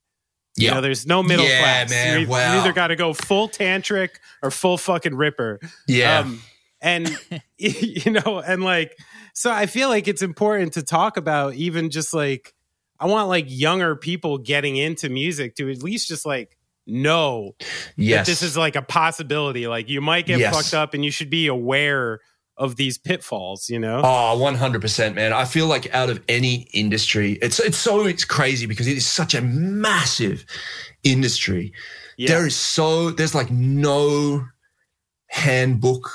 You Yeah. know, there's no middle Yeah, class. man, you, wow. you either got to go full tantric or full fucking ripper. Yeah. Um, and, you know, and like, so I feel like it's important to talk about even just like, I want like younger people getting into music to at least just like know yes. that this is like a possibility. Like you might get Yes. fucked up and you should be aware of these pitfalls, you know? Ah, oh, 100%, man. I feel like out of any industry, it's it's so it's crazy because it is such a massive industry. Yeah. There is so there's like no handbook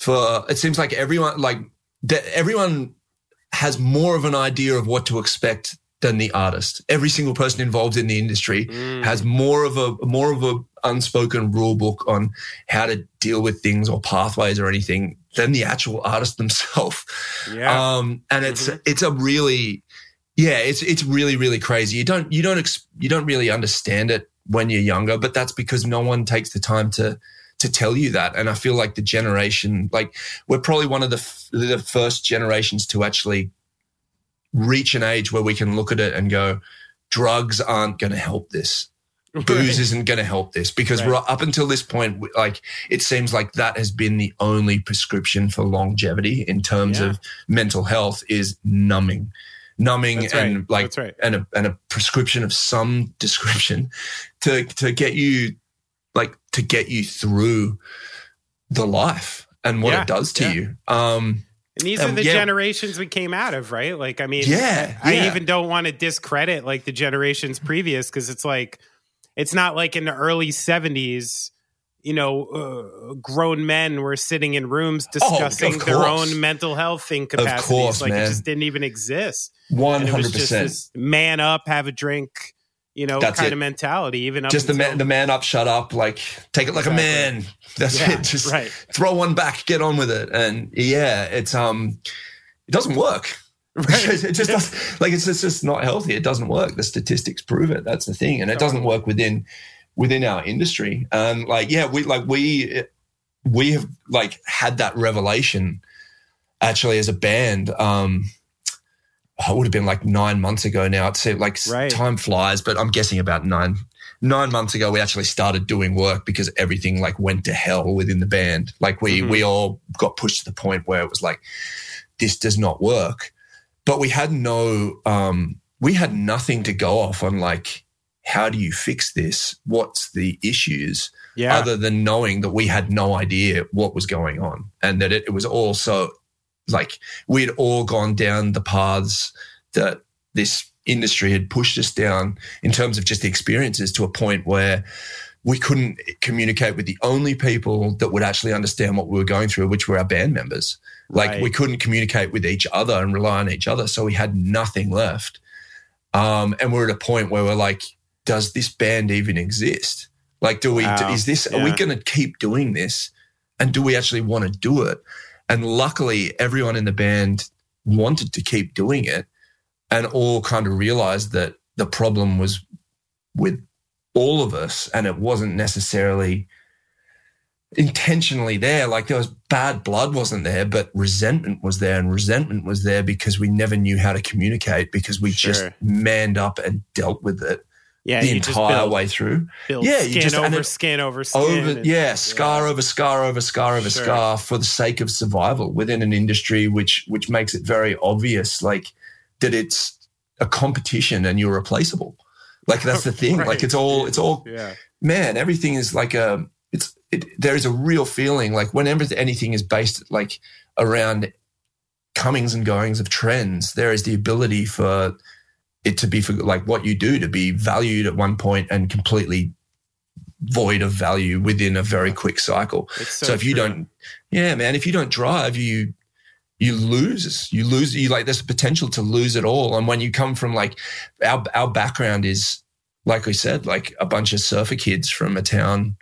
for it seems like everyone like that everyone has more of an idea of what to expect than the artist. Every single person involved in the industry Mm. has more of a more of a unspoken rule book on how to deal with things or pathways or anything than the actual artist themselves. Yeah. Um, and it's Mhm. it's a really yeah, it's it's really really crazy. You don't you don't ex- you don't really understand it when you're younger, but that's because no one takes the time to to tell you that. And I feel like the generation, like we're probably one of the f- the first generations to actually reach an age where we can look at it and go, drugs aren't going to help this. Booze isn't going to help this because Right. we're up until this point, like it seems like that has been the only prescription for longevity in terms Yeah. of mental health is numbing, numbing, That's and right. like right. and a and a prescription of some description to to get you like to get you through the life and what Yeah, it does to yeah. you. Um, And these Um, are the yeah. generations we came out of, right? Like, I mean, Yeah, I yeah. even don't want to discredit like the generations previous because it's like, it's not like in the early 70s, you know, uh, grown men were sitting in rooms Oh, discussing their own mental health incapacities. course, like, man. it just didn't even exist. one And it was hundred just percent. this man up, have a drink, you know, That's kind it. of mentality. Even Just the until- man, the man up, shut up, like take it like a man. That's Yeah, it. Just right. throw one back, get on with it, and yeah, it's um, it doesn't work. it just does, like it's, it's just not healthy. It doesn't work. The statistics prove it. That's the thing, and it doesn't work within within our industry. And like, yeah, we like we we have like had that revelation actually as a band. Um, it would have been like nine months ago now. It It's like Right. time flies, but I'm guessing about nine nine months ago we actually started doing work because everything like went to hell within the band. Like we Mhm. we all got pushed to the point where it was like this does not work. But we had no um we had nothing to go off on like how do you fix this? What's the issues? Yeah. Other than knowing that we had no idea what was going on and that it, it was all so like we'd all gone down the paths that this industry had pushed us down in terms of just the experiences to a point where we couldn't communicate with the only people that would actually understand what we were going through, which were our band members. Like Right. we couldn't communicate with each other and rely on each other. So we had nothing left. Um, and we're at a point where we're like, does this band even exist? Like, do we, Wow. is this, are we going to keep doing this? And do we actually want to do it? And luckily, everyone in the band wanted to keep doing it and all kind of realized that the problem was with all of us and it wasn't necessarily intentionally there. Like there was bad blood wasn't there but resentment was there and resentment was there because we never knew how to communicate because we just manned up and dealt with it yeah, the you just entire build, way through build Yeah, you just- over it- skin over skin. over and- yeah scar over scar over scar over Sure. scar for the sake of survival within an industry which which makes it very obvious like that it's a competition and you're replaceable like that's the thing Right. like it's all it's all Yeah. man everything is like a it's it, there is a real feeling like whenever anything is based like around comings and goings of trends there is the ability for it to be for like what you do to be valued at one point and completely void of value within a very quick cycle. So, so, if you true. don't yeah man if you don't drive you you lose you lose you like there's potential to lose it all. And when you come from like our our background is like we said like a bunch of surfer kids from a town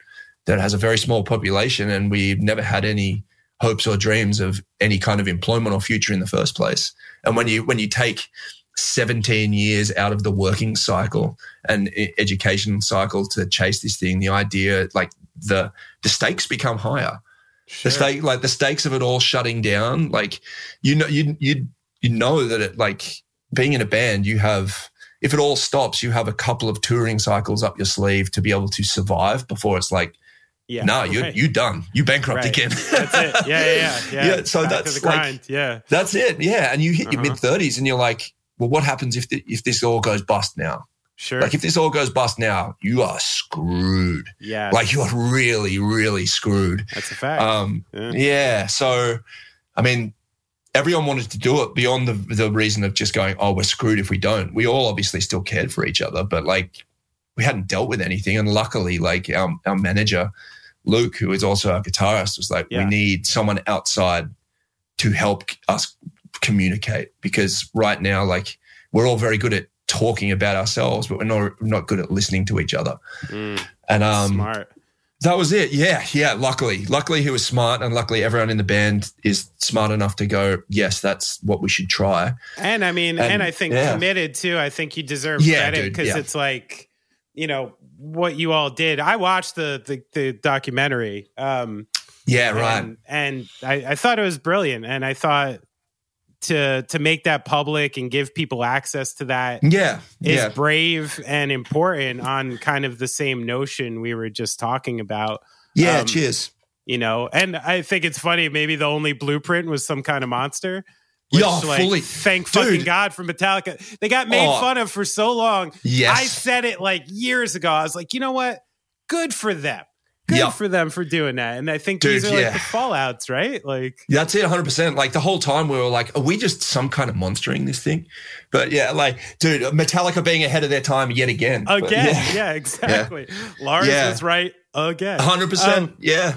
that has a very small population and we've never had any hopes or dreams of any kind of employment or future in the first place. And when you when you take 17 years out of the working cycle and education cycle to chase this thing the idea like the the stakes become higher Sure. the stake like the stakes of it all shutting down like you know you you you know that it like being in a band you have if it all stops you have a couple of touring cycles up your sleeve to be able to survive before it's like yeah. no you right. you done you bankrupt Right. again That's it. Yeah, yeah, yeah. Yeah, Yeah, so Back that's like- yeah. that's it yeah and you hit your Uh-huh. mid 30s and you're like well what happens if the, if this all goes bust now Sure. like if this all goes bust now you are screwed yeah. like you are really really screwed that's a fact. Um, Yeah. yeah. So, I mean, everyone wanted to do it beyond the the reason of just going, "Oh, we're screwed if we don't." We all obviously still cared for each other, but like we hadn't dealt with anything. And luckily, like our our manager, Luke, who is also our guitarist, was like, Yeah. "We need someone outside to help us communicate because right now, like we're all very good at." talking about ourselves but we're not not good at listening to each other Mm, and um smart. that was it. Yeah, yeah. Luckily, luckily he was smart, and luckily everyone in the band is smart enough to go. Yes, that's what we should try. And I mean, and, and- I think yeah. committed too. I think you deserve Yeah, credit because yeah. it's like, you know, what you all did. I watched the the, the documentary. Um, Yeah, right. And, and I, I thought it was brilliant. And I thought to to make that public and give people access to that yeah, is yeah, brave and important on kind of the same notion we were just talking about. yeah. um, cheers. You know, and I think it's funny. Maybe the only blueprint was some kind of monster. Which, Yeah, like, fully. Thank Dude. fucking God for Metallica. They got made Oh. fun of for so long. Yes. I said it like years ago. I was like, you know what? Good for them. Good Yeah. for them for doing that. And I think Dude, these are like the fallouts, right? Like, That's it, 100%. Like the whole time we were like, are we just some kind of monstering this thing? But yeah, like, dude, Metallica being ahead of their time yet again. Again. yeah. yeah. exactly. Lars Yeah. was right again. 100%. Um, yeah.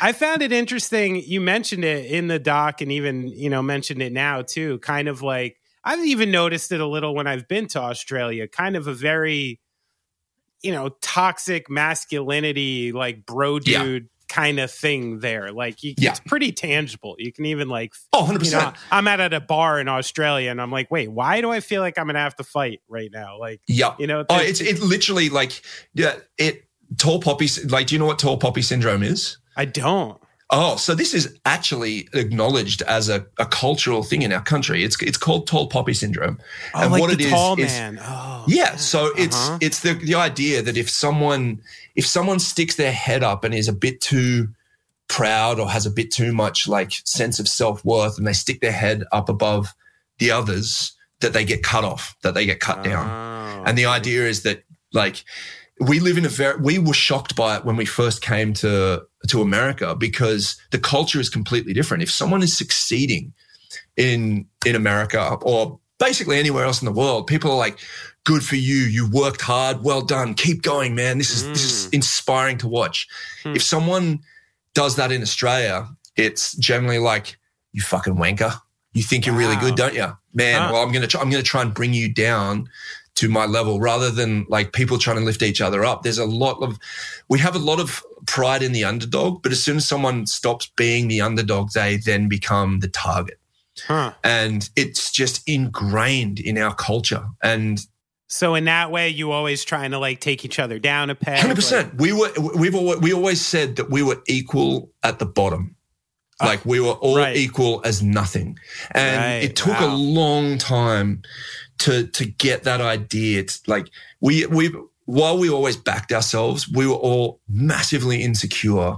I found it interesting. You mentioned it in the doc and even, you know, mentioned it now too. Kind of like, I've even noticed it a little when I've been to Australia, kind of a very, you know, toxic masculinity, like bro dude. Yeah. Kind of thing there, like you, yeah. it's pretty tangible. You can even like, oh, 100 you know, I'm at, at a bar in Australia, and I'm like, wait, why do I feel like I'm gonna have to fight right now? Like, yeah, you know, oh, it's it literally like, yeah, it tall poppy. Like, do you know what tall poppy syndrome is? I don't. Oh, so this is actually acknowledged as a, a cultural thing in our country. It's it's called tall poppy syndrome. Oh, and like what the it tall is, man. Is, oh, yeah. So uh-huh. it's it's the the idea that if someone if someone sticks their head up and is a bit too proud or has a bit too much like sense of self worth, and they stick their head up above the others, that they get cut off, that they get cut oh, down. And the idea is that like we live in a very we were shocked by it when we first came to to America because the culture is completely different. If someone is succeeding in in America or basically anywhere else in the world, people are like, "Good for you! You worked hard. Well done. Keep going, man. This is mm. this is mm. inspiring to watch." Mm. If someone does that in Australia, it's generally like, "You fucking wanker! You think you're really good, don't you, man? Huh. Well, I'm gonna try, I'm gonna try and bring you down." To my level rather than like people trying to lift each other up. There's a lot of, we have a lot of pride in the underdog, but as soon as someone stops being the underdog, they then become the target. Huh. And it's just ingrained in our culture. And so in that way, you always trying to like take each other down a peg. Hundred percent. We were we've always, we always said that we were equal at the bottom. Ah, like we were all right. equal as nothing, and right. it took wow. a long time to to get that idea. It's like we we while we always backed ourselves, we were all massively insecure.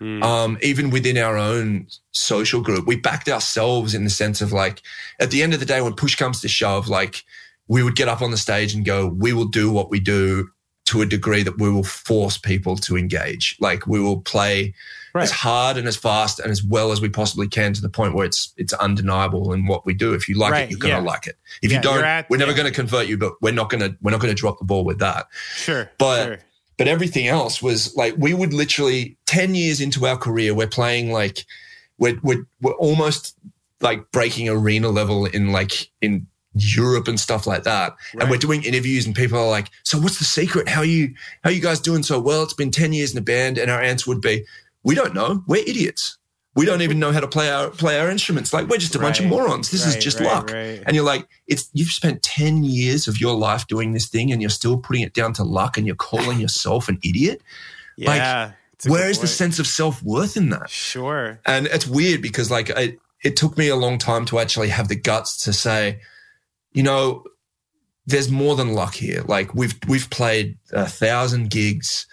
Mm. Um, even within our own social group, we backed ourselves in the sense of like, at the end of the day, when push comes to shove, like we would get up on the stage and go, we will do what we do to a degree that we will force people to engage. Like we will play right. as hard and as fast and as well as we possibly can to the point where it's it's undeniable in what we do. If you like right. it, you're gonna yeah. like it. If yeah, you don't, at, we're never yeah. gonna convert you, but we're not gonna we're not gonna drop the ball with that. Sure. But sure. but everything else was like we would literally 10 years into our career, we're playing like we're we're, we're almost like breaking arena level in like in Europe and stuff like that. Right. And we're doing interviews and people are like, so what's the secret? How are you, how you guys doing so well? It's been 10 years in the band. And our answer would be, we don't know. We're idiots. We don't even know how to play our play our instruments. Like we're just a right. bunch of morons. This right, is just right, luck. And you're like, it's you've spent 10 years of your life doing this thing and you're still putting it down to luck and you're calling yourself an idiot. Yeah. Like, where is the sense of self-worth in that? Sure. And it's weird because like it, it took me a long time to actually have the guts to say, you know, there's more than luck here. Like we've we've played a thousand gigs.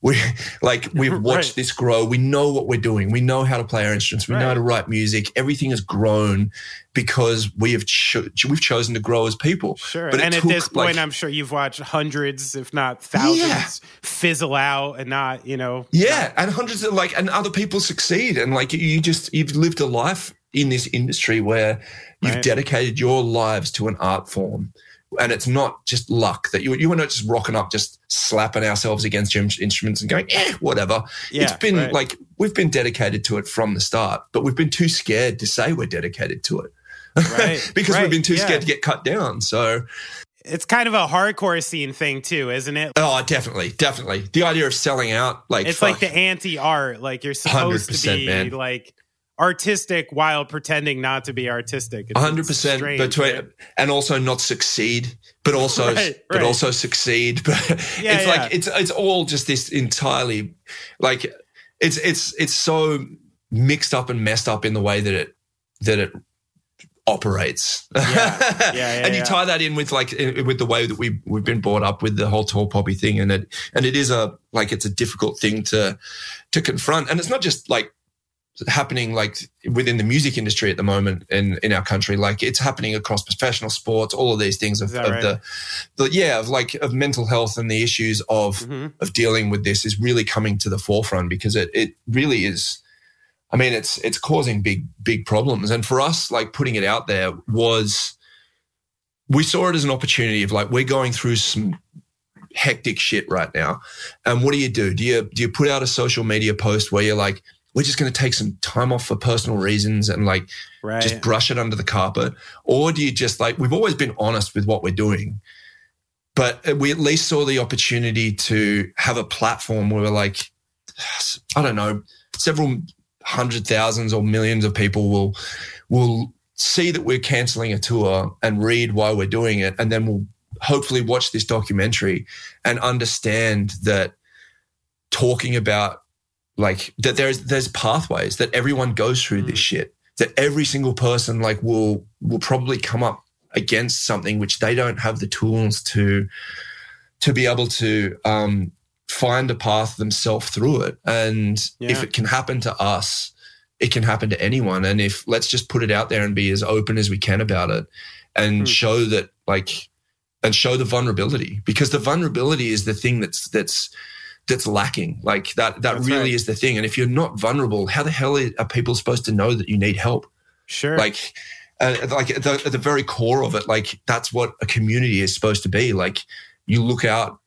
We like we've watched right. this grow. We know what we're doing. We know how to play our instruments. We right. know how to write music. Everything has grown because we have cho- we've chosen to grow as people. Sure. But and at this point, like, I'm sure you've watched hundreds, if not thousands, yeah. fizzle out and not you know. Yeah, not- and hundreds of like and other people succeed, and like you just you've lived a life in this industry where you've right. dedicated your lives to an art form and it's not just luck that you you were not just rocking up, just slapping ourselves against your instruments and going, eh, whatever. Yeah, it's been right. like we've been dedicated to it from the start, but we've been too scared to say we're dedicated to it. Right, because right, we've been too yeah. scared to get cut down. So It's kind of a hardcore scene thing too, isn't it? Oh, definitely, definitely. The idea of selling out, like it's fuck, like the anti-art. Like you're supposed to be man. like artistic while pretending not to be artistic. One hundred percent between, right? and also not succeed, but also, Right, but also succeed. But Yeah, it's yeah. like it's it's all just this entirely, like it's it's it's so mixed up and messed up in the way that it that it operates. Yeah, yeah, yeah, and you tie that in with like with the way that we we've been brought up with the whole tall poppy thing, and it and it is a like it's a difficult thing to to confront, and it's not just like happening like within the music industry at the moment in in our country like it's happening across professional sports all of these things of, of right? the the yeah of like of mental health and the issues of Mhm. of dealing with this is really coming to the forefront because it it really is I mean it's it's causing big big problems and for us like putting it out there was we saw it as an opportunity of like we're going through some hectic shit right now and what do you do do you do you put out a social media post where you're like we're just going to take some time off for personal reasons and like Right. just brush it under the carpet or do you just like we've always been honest with what we're doing but we at least saw the opportunity to have a platform where we're like i don't know several hundred thousands or millions of people will will see that we're canceling a tour and read why we're doing it and then we'll hopefully watch this documentary and understand that talking about like that there's there's pathways that everyone goes through this shit that every single person like will will probably come up against something which they don't have the tools to to be able to um find a path themselves through it. And if it can happen to us it can happen to anyone. And if let's just put it out there and be as open as we can about it and Hmm. show that like and show the vulnerability because the vulnerability is the thing that's that's that's lacking. Like that that That's really right. is the thing. And if you're not vulnerable how the hell are people supposed to know that you need help? Sure. like uh, like at the, at the very core of it like that's what a community is supposed to be. Like you look out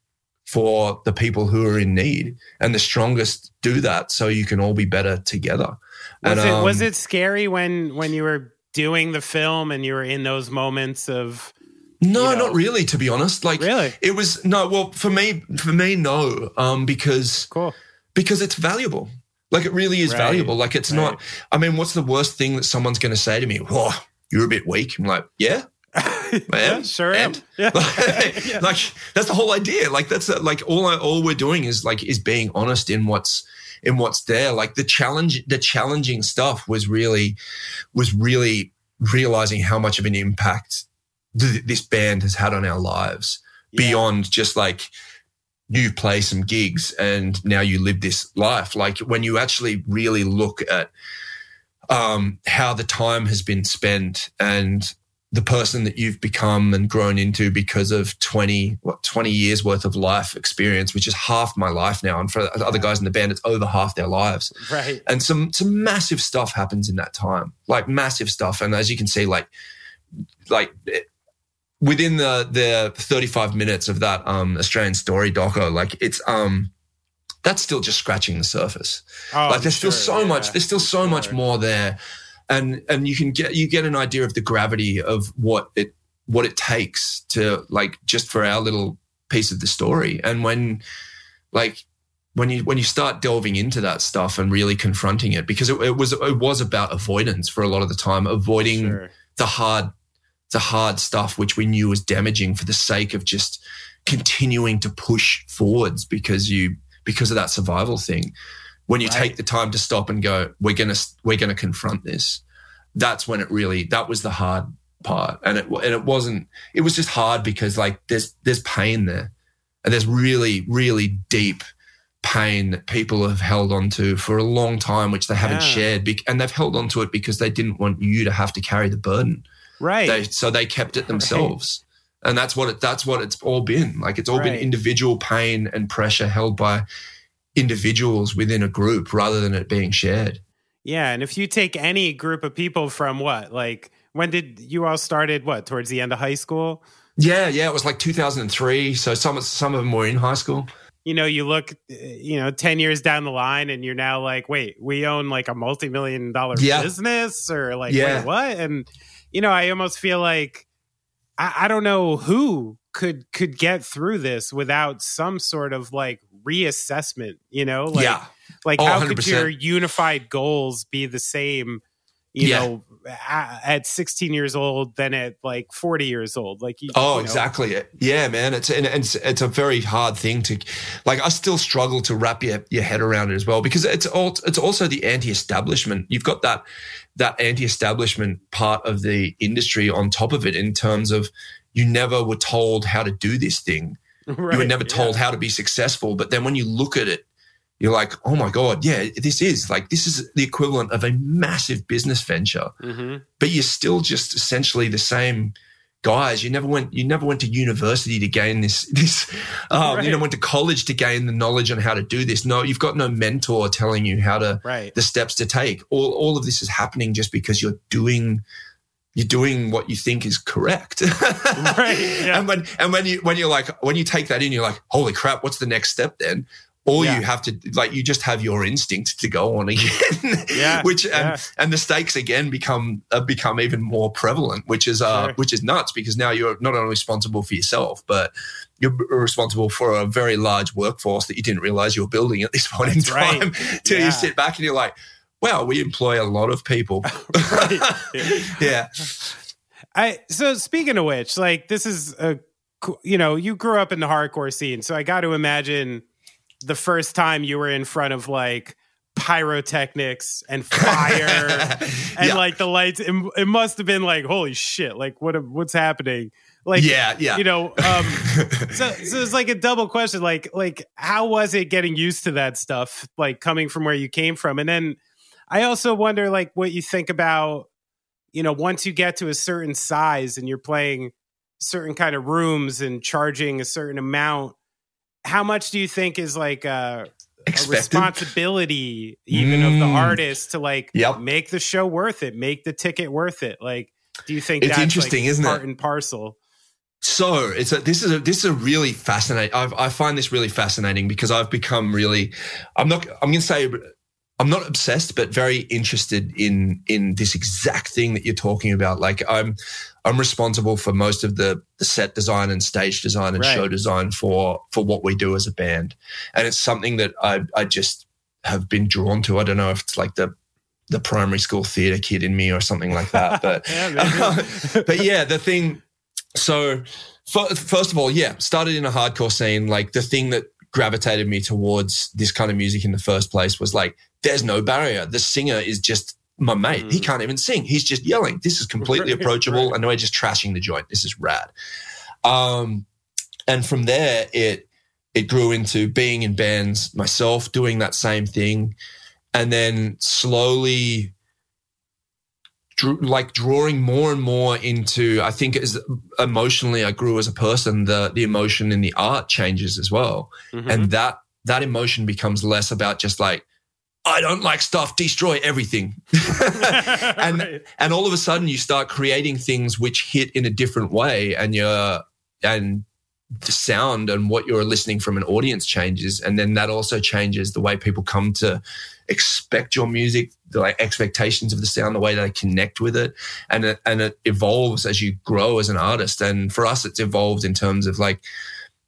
for the people who are in need and the strongest do that so you can all be better together. Was and, it was um, it scary when when you were doing the film and you were in those moments of No, you know. not really. To be honest, like Really? it was no. Well, for me, for me, no. Um, because cool because it's valuable. Like it really is Right, valuable. Like it's right. not. I mean, what's the worst thing that someone's going to say to me? Whoa, you're a bit weak. I'm like, yeah, I am. Yeah, sure am. And? Yeah. like, like, that's the whole idea. Like that's uh, like all I, all we're doing is like is being honest in what's in what's there. Like the challenge, the challenging stuff was really was really realizing how much of an impact th- this band has had on our lives Yeah. beyond just like you play some gigs and now you live this life. Like when you actually really look at um, how the time has been spent and the person that you've become and grown into because of 20, what, 20 years worth of life experience, which is half my life now. And for other guys in the band, it's over half their lives right and some some massive stuff happens in that time like massive stuff and as you can see like like within the the 35 minutes of that um australian story doco like it's um that's still just scratching the surface. Oh, like there's sure, still so yeah, much there's still so much more there. And and you can get you get an idea of the gravity of what it what it takes to like just for our little piece of the story. And when like when you when you start delving into that stuff and really confronting it because it, it was it was about avoidance for a lot of the time avoiding Sure. the hard the hard stuff which we knew was damaging for the sake of just continuing to push forwards because you because of that survival thing when you Right. take the time to stop and go we're going to we're going to confront this that's when it really that was the hard part and it and it wasn't it was just hard because like there's there's pain there and there's really really deep pain that people have held on to for a long time which they haven't Yeah. shared and they've held on to it because they didn't want you to have to carry the burden right they, so they kept it themselves and that's what it that's what it's all been like it's all been individual pain and pressure held by individuals within a group rather than it being shared yeah and if you take any group of people from what like when did you all started what towards the end of high school Yeah, yeah, it was like 2003. So some some of them were in high school. You know, you look, you know, ten years down the line, and you're now like, wait, we own like a multi million dollar Yeah. business, or like, Yeah. wait, what? And you know, I almost feel like I, I don't know who could could get through this without some sort of like reassessment. You know, like yeah. like Oh, how could 100%. your unified goals be the same? You Yeah. know, at 16 years old than at like 40 years old. Like, you, Oh, you know, exactly. Yeah, man. It's and it's it's a very hard thing to like. I still struggle to wrap your, your head around it as well because it's all it's also the anti-establishment. You've got that that anti-establishment part of the industry on top of it in terms of you never were told how to do this thing. you were Right, never yeah. told how to be successful. But then when you look at it, you're like, oh my god, yeah, this is like this is the equivalent of a massive business venture Mhm. but you're still just essentially the same guys. You never went. You never went to university to gain this. This. Um, Right. You never went to college to gain the knowledge on how to do this. No, you've got no mentor telling you how to Right. the steps to take. All all of this is happening just because you're doing. You're doing what you think is correct, Right, yeah. And when and when you when you're like when you take that in, you're like, holy crap, what's the next step then? Or Yeah. you have to like you just have your instinct to go on again, Yeah, which and yeah. and the stakes again become uh, become even more prevalent, which is uh Sure. which is nuts because now you're not only responsible for yourself, but you're responsible for a very large workforce that you didn't realize you were building at this point That's in right. time. Till Yeah. you sit back and you're like, wow, we employ a lot of people. Yeah, I so speaking of which, like this is a you know you grew up in the hardcore scene, so I got to imagine the first time you were in front of like pyrotechnics and fire and Yeah. like the lights. It, it must have been like holy shit! Like what what's happening? Like Yeah, yeah. you know. Um, so so it's like a double question. Like like how was it getting used to that stuff? Like coming from where you came from, and then I also wonder like what you think about you know once you get to a certain size and you're playing certain kind of rooms and charging a certain amount how much do you think is like a, a responsibility even of the Mm. artist to like Yep. make the show worth it make the ticket worth it like do you think It's that's interesting, like, isn't it? part and parcel So it's a, this is a this is a really fascinating. I've, I find this really fascinating because I've become really. I'm not. I'm going to say. I'm not obsessed, but very interested in in this exact thing that you're talking about. Like I'm, I'm responsible for most of the, the set design and stage design and Right. show design for for what we do as a band, and it's something that I I just have been drawn to. I don't know if it's like the the primary school theater kid in me or something like that, but Yeah, but yeah, the thing. So first of all, yeah, started in a hardcore scene. Like the thing that gravitated me towards this kind of music in the first place was like, there's no barrier. The singer is just my mate. He can't even sing. He's just yelling. This is completely approachable, right. and we're just trashing the joint. This is rad. Um, and from there, it it grew into being in bands myself, doing that same thing, and then slowly drew, like drawing more and more into i think as emotionally i grew as a person the the emotion in the art changes as well Mhm. and that that emotion becomes less about just like i don't like stuff destroy everything. And Right. and all of a sudden you start creating things which hit in a different way and you're and the sound and what you're listening from an audience changes. And then that also changes the way people come to expect your music the like expectations of the sound the way they connect with it. And it, and it evolves as you grow as an artist. And for us it's evolved in terms of like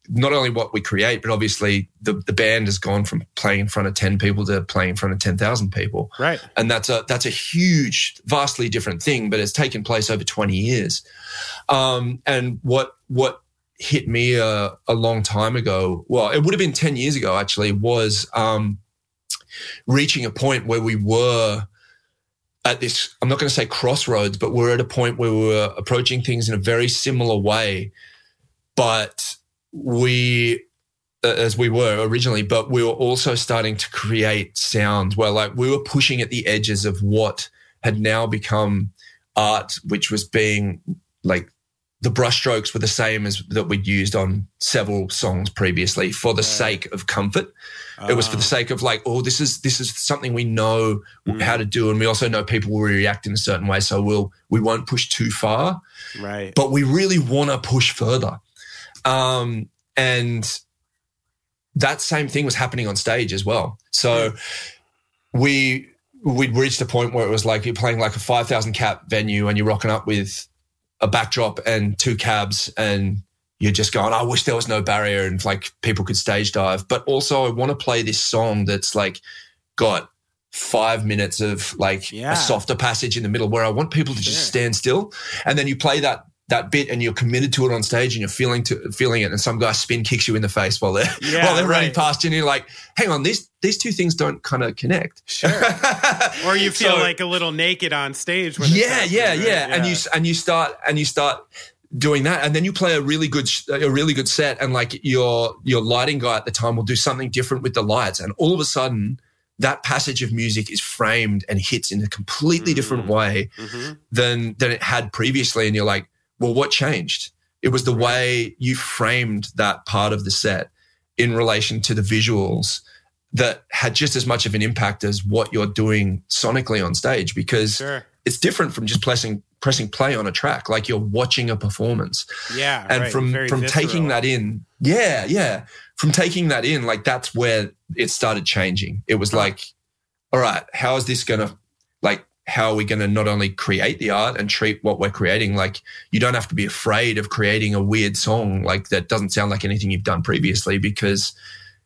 not only what we create but obviously the the band has gone from playing in front of 10 people to playing in front of 10,000 people. Right. And that's a that's a huge vastly different thing but it's taken place over 20 years. Um and what what hit me a, a long time ago well it would have been 10 years ago actually was um reaching a point where we were at this i'm not going to say crossroads but we're at a point where we were approaching things in a very similar way but we uh, as we were originally, but we were also starting to create sounds where like we were pushing at the edges of what had now become art, which was being like the brushstrokes were the same as that we'd used on several songs previously for the sake of comfort. It was for the Oh. sake of like, oh, this is this is something we know Mm. how to do, and we also know people will react in a certain way, so we'll we won't push too far Right. but we really want to push further. Um, and that same thing was happening on stage as well. So we we'd reached a point where it was like you're playing like a five thousand cap venue and you're rocking up with a backdrop and two cabs and you're just going, I wish there was no barrier and like people could stage dive. But also I want to play this song that's like got five minutes of like Yeah. a softer passage in the middle where I want people to Sure. just stand still. And then you play that that bit and you're committed to it on stage and you're feeling to feeling it and some guy spin kicks you in the face while they're Yeah, while they're running past you and you're like, hang on, these these two things don't kind of connect. Sure. Or you feel So- like a little naked on stage. When yeah, happening, yeah, right? yeah, And you and you start and you start doing that, and then you play a really good a really good set, and like your your lighting guy at the time will do something different with the lights, and all of a sudden that passage of music is framed and hits in a completely different way Mhm. than than it had previously, and you're like, well, what changed? It was the way you framed that part of the set in relation to the visuals that had just as much of an impact as what you're doing sonically on stage because Sure. it's different from just pressing pressing play on a track like you're watching a performance Yeah. and right. from Very from taking that in yeah yeah from taking that in like that's where it started changing it was like all right how is this gonna like how are we gonna not only create the art and treat what we're creating like you don't have to be afraid of creating a weird song like that doesn't sound like anything you've done previously because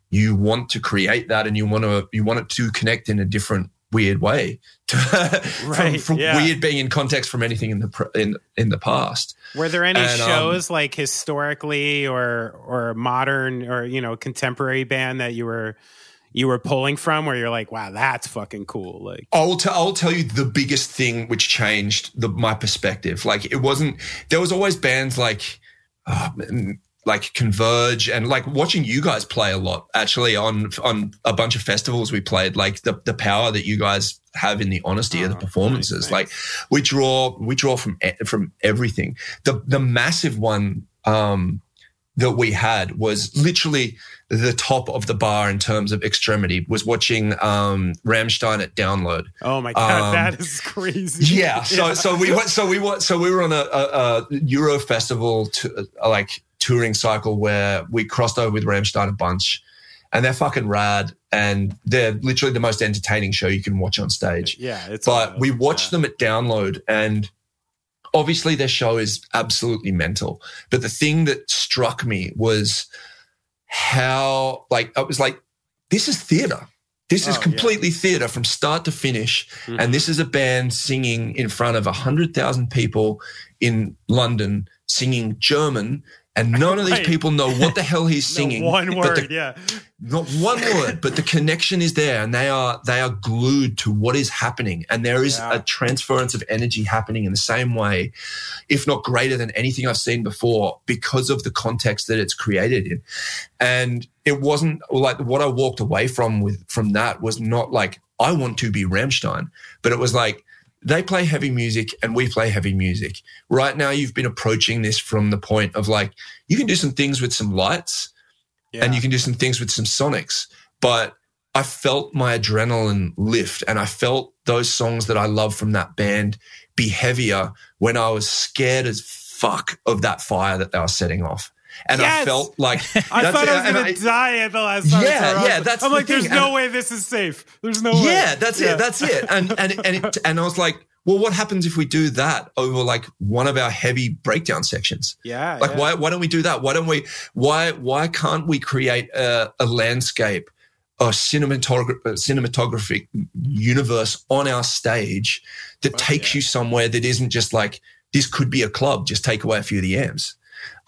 you want to create that and you want to you want it to connect in a different weird way from, Right, from yeah. weird being in context from anything in the in in the past Were there any And, um, shows like historically or or modern or you know contemporary band that you were you were pulling from where you're like, wow, that's fucking cool. Like, I'll, t- I'll tell you the biggest thing which changed the, my perspective. Like it wasn't, there was always bands like, uh, like Converge and like watching you guys play a lot actually on, on a bunch of festivals we played, like the, the power that you guys have in the honesty of the Oh, performances. nice, Like we draw, we draw from, from everything. The, the massive one, um, that we had was literally the top of the bar in terms of extremity was watching um Rammstein at download. oh my god, Um, that is crazy. Yeah, so so we went so we went so we were on a, a, a Euro festival to, uh, like touring cycle where we crossed over with Rammstein a bunch, and they're fucking rad, and they're literally the most entertaining show you can watch on stage. yeah, it's But wild. we watched Yeah. them at download, and obviously their show is absolutely mental. But the thing that struck me was how like I was like, this is theater. This is Oh, yeah. completely theater from start to finish. Mhm. And this is a band singing in front of 100,000 people in London, singing German. And none of these Right. people know what the hell he's No, singing. one but the- word, yeah. not one word, but the connection is there, and they are they are glued to what is happening, and there is Yeah. a transference of energy happening in the same way, if not greater than anything I've seen before, because of the context that it's created in. And it wasn't like what I walked away from with from that was not like I want to be Rammstein, but it was like they play heavy music and we play heavy music. Right now, you've been approaching this from the point of like you can do some things with some lights yeah. and you can do some things with some sonics. But I felt my adrenaline lift and I felt those songs that I love from that band be heavier when I was scared as fuck of that fire that they were setting off. And I Yes! felt like I thought. I was gonna die at the last time. I Yeah, yeah, that's I'm the like, there's thing. no And- way this is safe. There's no way. yeah, that's Yeah. it. That's it. And and and it, and I was like, well, what happens if we do that over like one of our heavy breakdown sections? Yeah, Like yeah. why why don't we do that? Why don't we why why can't we create a, a landscape, a cinematography cinematographic universe on our stage that takes you somewhere that isn't just like this could be a club, just take away a few of the amps.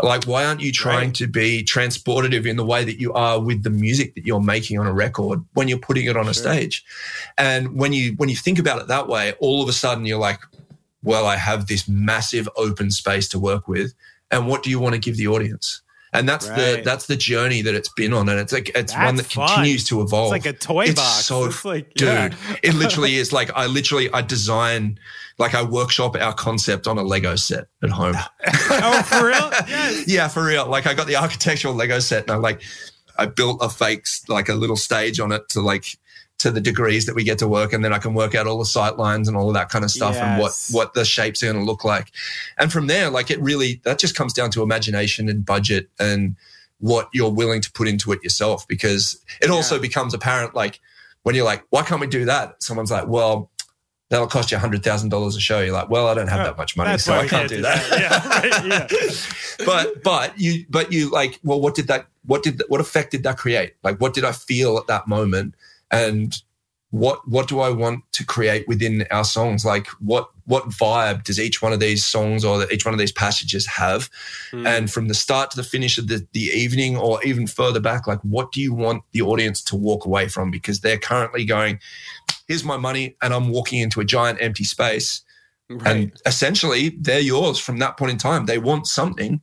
Like why aren't you trying Right. to be transportative in the way that you are with the music that you're making on a record when you're putting it on a stage? And when you when you think about it that way, all of a sudden you're like, well, I have this massive open space to work with. And what do you want to give the audience? and that's right. the that's the journey that it's been on and it's like it's that's one that fun. continues to evolve it's like a toy it's box so it's like, dude yeah. it literally is like i literally i design like i workshop our concept on a lego set at home oh for real yes. yeah for real like i got the architectural lego set and i like i built a fake like a little stage on it to like to the degrees that we get to work and then I can work out all the sight lines and all of that kind of stuff yes. and what what the shapes are going to look like. And from there like it really that just comes down to imagination and budget and what you're willing to put into it yourself because it yeah. also becomes apparent like when you're like why can't we do that? Someone's like, "Well, that'll cost you hundred thousand dollars a show. You're like, well, I don't have oh, that much money, so I can't do that. that. yeah, right, yeah. but but you but you like, well, what did that? What did what effect did that create? Like, what did I feel at that moment? and what what do I want to create within our songs? Like what what vibe does each one of these songs or each one of these passages have? Mm. And from the start to the finish of the, the evening or even further back, like what do you want the audience to walk away from? Because they're currently going, here's my money, and I'm walking into a giant empty space. Right. And essentially they're yours from that point in time. They want something.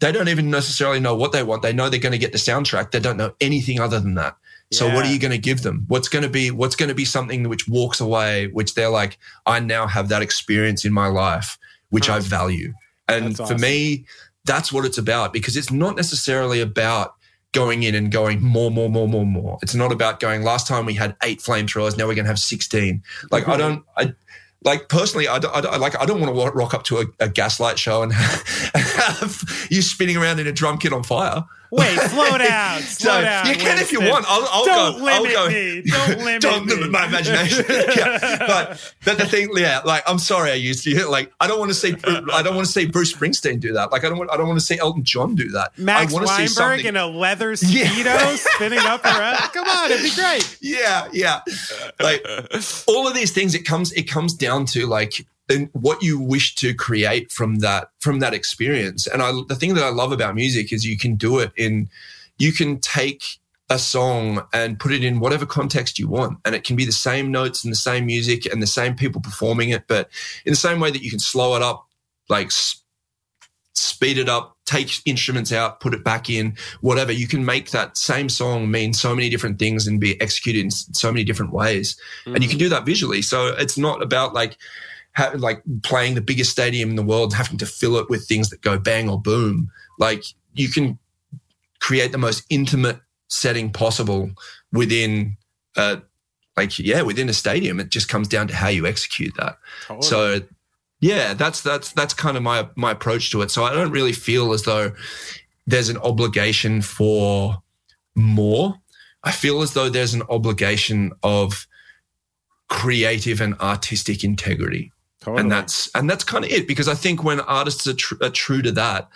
They don't even necessarily know what they want. They know they're going to get the soundtrack. They don't know anything other than that. So what are you going to give them? What's going to be what's going to be something which walks away, which they're like, I now have that experience in my life, which I value. And for me, that's what it's about because it's not necessarily about going in and going more, more, more, more, more. It's not about going. Last time we had eight flamethrowers, now we're going to have sixteen. Like mm-hmm. I don't, I like personally, I, I, like I don't want to rock up to a, a gaslight show and have you spinning around in a drum kit on fire. Wait, slow down. Slow so down. You can if you want. I'll, I'll don't go. Limit I'll go. Me. Don't limit don't me. limit my imagination. yeah. But but the thing, yeah, like I'm sorry, I used to like I don't want to see I don't want to see Bruce Springsteen do that. Like I don't want I don't want to see Elton John do that. Max I want Weinberg to see something. in a leather speedo yeah. spinning up around. Come on, it'd be great. Yeah, yeah. Like all of these things, it comes it comes down to like and what you wish to create from that from that experience. And I, the thing that I love about music is you can do it in, you can take a song and put it in whatever context you want, and it can be the same notes and the same music and the same people performing it, but in the same way that you can slow it up, like speed it up, take instruments out, put it back in, whatever. You can make that same song mean so many different things and be executed in so many different ways. Mm. And you can do that visually. So it's not about like ha- like playing the biggest stadium in the world, having to fill it with things that go bang or boom. Like you can create the most intimate setting possible within uh like yeah within a stadium it just comes down to how you execute that totally. so yeah that's that's that's kind of my my approach to it so i don't really feel as though there's an obligation for more i feel as though there's an obligation of creative and artistic integrity Totally. And that's and that's kind of it because I think when artists are, tr- are true to that,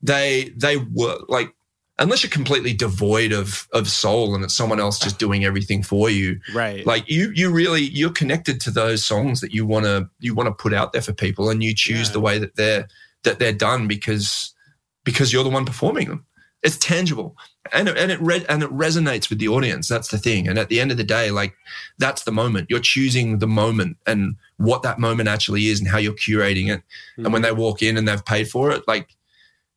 they they work like unless you're completely devoid of of soul and it's someone else just doing everything for you right like you you really you're connected to those songs that you want to you want to put out there for people and you choose yeah. the way that they're that they're done because because you're the one performing them it's tangible and it, and it re- and it resonates with the audience. That's the thing. And at the end of the day like that's the moment. You're choosing the moment and what that moment actually is and how you're curating it. Mm-hmm. and when they walk in and they've paid for it like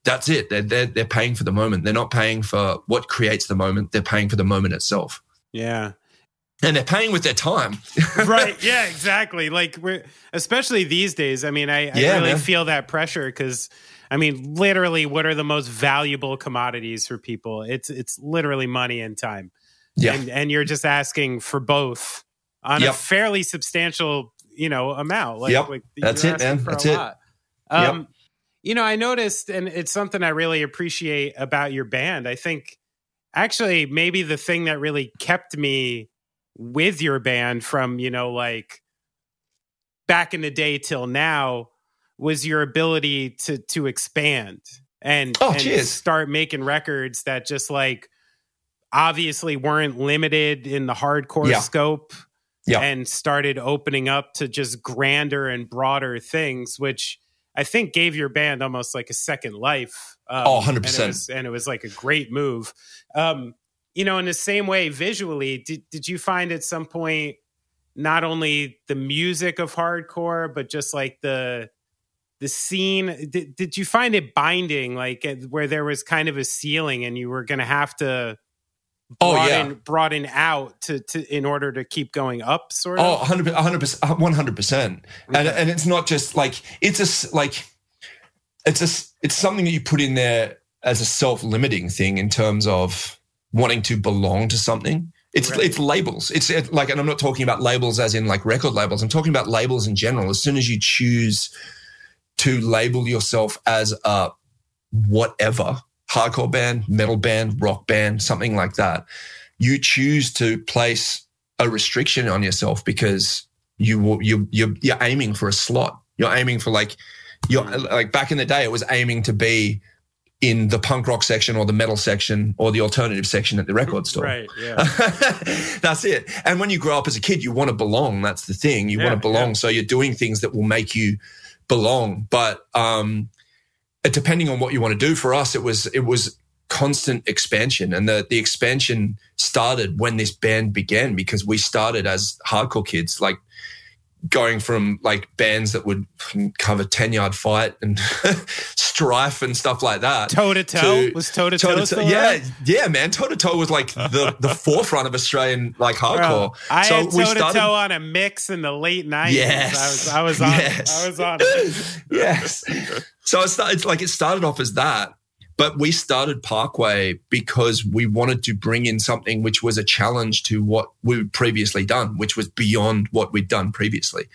that's it. They're, they're they're paying for the moment. They're not paying for what creates the moment. They're paying for the moment itself. Yeah. And they're paying with their time. Right. Yeah exactly. Like we're especially these days i mean i, I really man. feel that pressure because I mean, literally, what are the most valuable commodities for people? It's it's literally money and time. Yeah, and, and you're just asking for both on yep. a fairly substantial, you know, amount. Like, yep. like that's it, man. That's it. Um, yep. You know, I noticed, and it's something I really appreciate about your band. I think actually maybe the thing that really kept me with your band from you know like back in the day till now was your ability to to expand and, oh, and start making records that just like obviously weren't limited in the hardcore yeah. scope yeah. and started opening up to just grander and broader things which i think gave your band almost like a second life um, oh 100% and it, was, and it was like a great move um, you know in the same way visually did, did you find at some point not only the music of hardcore but just like the the scene did, did you find it binding like where there was kind of a ceiling and you were going to have to oh yeah. broaden out to, to in order to keep going up sort of? Oh 100 100 100% and and it's not just like it's a like it's a it's something that you put in there as a self-limiting thing in terms of wanting to belong to something. It's right. it's labels. It's it, like and i'm not talking about labels as in like record labels. I'm talking about labels in general. As soon as you choose to label yourself as a whatever hardcore band, metal band, rock band, something like that, you choose to place a restriction on yourself because you you you're, you're aiming for a slot. You're aiming for like you're like back in the day, it was aiming to be in the punk rock section or the metal section or the alternative section at the record store. Right. Yeah. That's it. And when you grow up as a kid, you want to belong. That's the thing. You yeah, want to belong. Yeah. So you're doing things that will make you belong. But um, depending on what you want to do, for us, it was it was constant expansion, and the the expansion started when this band began because we started as hardcore kids, like going from like bands that would cover 10 yard fight and strife and stuff like that. Toe to toe was toe to toe. Yeah, yeah, man. Toe to toe was like the, the forefront of Australian like hardcore. Bro, I so had toe to toe on a mix in the late nineties. Yes, I was, I was on. Yes. I was on. yes. So it started like it started off as that, but we started Parkway because we wanted to bring in something which was a challenge to what we'd previously done, which was beyond what we'd done previously.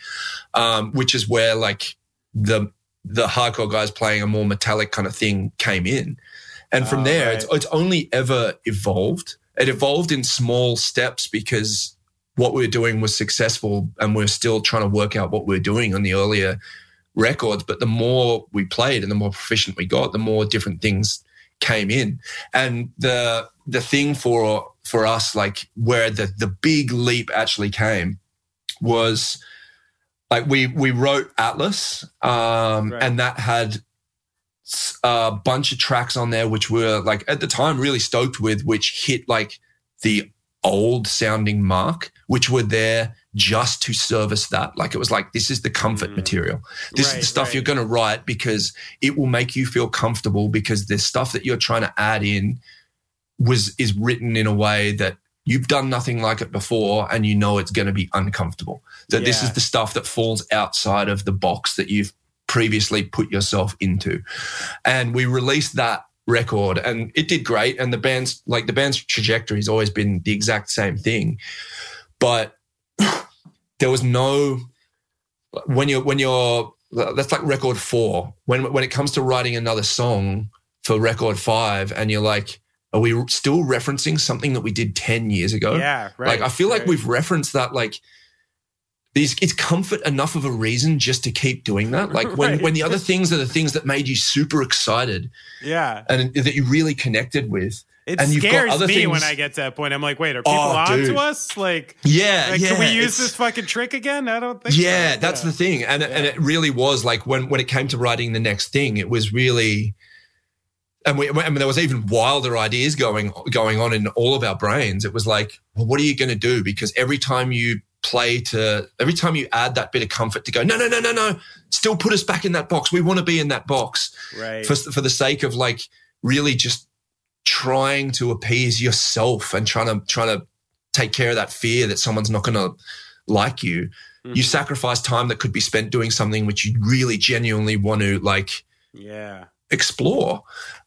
Um, which is where like the the hardcore guys playing a more metallic kind of thing came in. And from oh, there, right. it's, it's only ever evolved. It evolved in small steps because what we were doing was successful and we we're still trying to work out what we we're doing on the earlier records. But the more we played and the more proficient we got, the more different things came in. And the the thing for for us, like where the the big leap actually came, was like we we wrote Atlas, um, right. and that had a bunch of tracks on there which were like at the time really stoked with, which hit like the old sounding mark, which were there just to service that. Like it was like, this is the comfort mm. material. This right, is the stuff right. you're going to write because it will make you feel comfortable because the stuff that you're trying to add in was is written in a way that you've done nothing like it before and you know it's going to be uncomfortable. That yeah. this is the stuff that falls outside of the box that you've previously put yourself into. And we released that record and it did great and the band's like the band's trajectory has always been the exact same thing. But there was no when you're when you're that's like record four. When when it comes to writing another song for record five, and you're like, are we still referencing something that we did ten years ago? Yeah, right. Like I feel like we've referenced that like these it's comfort enough of a reason just to keep doing that. Like when right. when the other things are the things that made you super excited. Yeah. And that you really connected with. It and scares me things. when I get to that point. I'm like, wait, are oh, people oh, on dude. to us? Like, yeah, like, yeah. Can we use this fucking trick again? I don't think. Yeah, so. that's yeah. the thing, and yeah. and it really was like when when it came to writing the next thing, it was really. And we, I mean, there was even wilder ideas going going on in all of our brains. It was like, well, what are you going to do? Because every time you play to, every time you add that bit of comfort to go, no, no, no, no, no, still put us back in that box. We want to be in that box, right? For for the sake of like really just trying to appease yourself and trying to trying to take care of that fear that someone's not going to like you mm-hmm. you sacrifice time that could be spent doing something which you really genuinely want to like yeah. explore.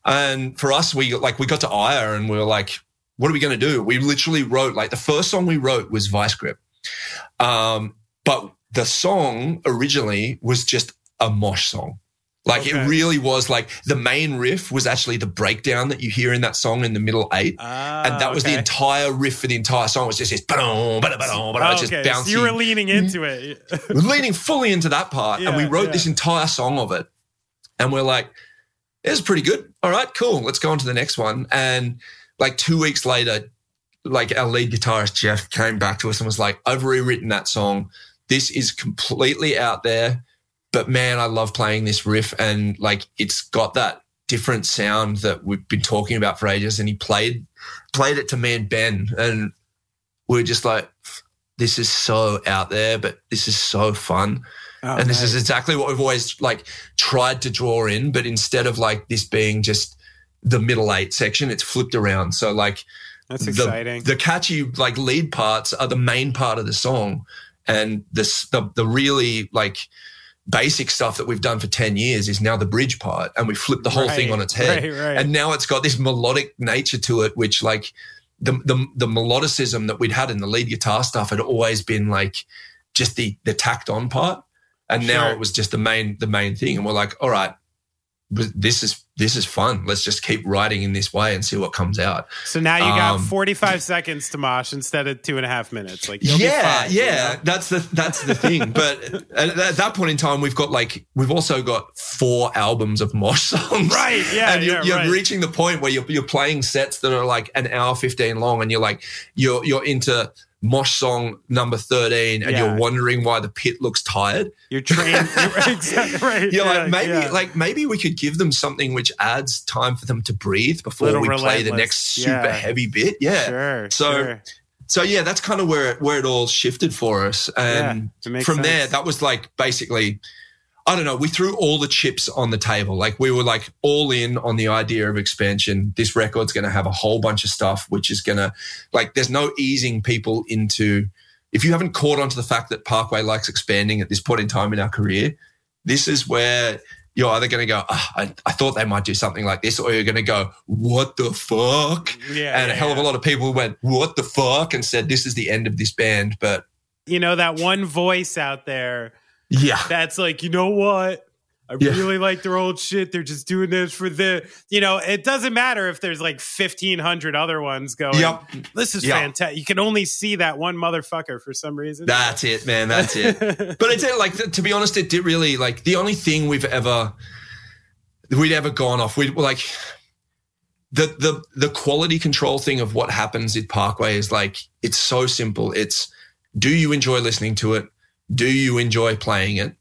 And for us we like we got to ire and we were like what are we going to do? We literally wrote like the first song we wrote was vice grip. Um, but the song originally was just a mosh song like okay. it really was like the main riff was actually the breakdown that you hear in that song in the middle eight. Ah, and that was okay. the entire riff for the entire song It was just this ba-dum, ba-dum, ba-dum, ba-dum, just okay. bouncing. So you were leaning into it. leaning fully into that part. Yeah, and we wrote yeah. this entire song of it. And we're like, it's pretty good. All right, cool. Let's go on to the next one. And like two weeks later, like our lead guitarist Jeff came back to us and was like, I've rewritten that song. This is completely out there but man, I love playing this riff and like it's got that different sound that we've been talking about for ages. And he played played it to me and Ben, and we are just like, this is so out there, but this is so fun. Oh, and this nice. is exactly what we've always like tried to draw in, but instead of like this being just the middle eight section, it's flipped around. So like That's the, exciting. The catchy like lead parts are the main part of the song, and this the the really like basic stuff that we've done for 10 years is now the bridge part and we flipped the whole thing on its head. right, right. and now it's got this melodic nature to it which like the, the the melodicism that we'd had in the lead guitar stuff had always been like just the the tacked on part. And now it was just the main the main thing. And we're like all right this is this is fun let's just keep writing in this way and see what comes out so now you got Um, 45 seconds to mosh instead of two and a half minutes. Like, you'll yeah, fine, you yeah, know? that's the that's the thing. But at, at that point in time, we've got like we've also got four albums of mosh songs, Right, yeah, and you're, yeah, you're right. reaching the point where you're you're playing sets that are like an hour fifteen long, and you're like you're you're into mosh song number thirteen, and Yeah. you're wondering why the pit looks tired. You're trained. You're, exactly right. You're yeah, like maybe yeah. like maybe we could give them something which adds time for them to breathe before Little we play the next super heavy bit. Yeah, Sure. so sure. so yeah, that's kind of where it, where it all shifted for us, and from there, that was like basically, I don't know. We threw all the chips on the table. Like we were like all in on the idea of expansion. This record's going to have a whole bunch of stuff, which is going to like. There's no easing people into. If you haven't caught on to the fact that Parkway likes expanding at this point in time in our career, this is where you're either going to go, "Ah, I, I thought they might do something like this, or you're going to go, what the fuck? Yeah, and a yeah, hell of a lot of people went, what the fuck? And said, this is the end of this band. But You know, that one voice out there yeah, that's like, you know what? I Yeah. really like their old shit. They're just doing this for the, you know, it doesn't matter if there's like 1,500 other ones going, Yep. this is Yep. fantastic. You can only see that one motherfucker for some reason. that's it, man. That's it. but it did like, to be honest, it did really like the only thing we've ever, we'd ever gone off. We'd like, the, the, the quality control thing of what happens at Parkway is like, it's so simple. It's, do you enjoy listening to it? Do you enjoy playing it?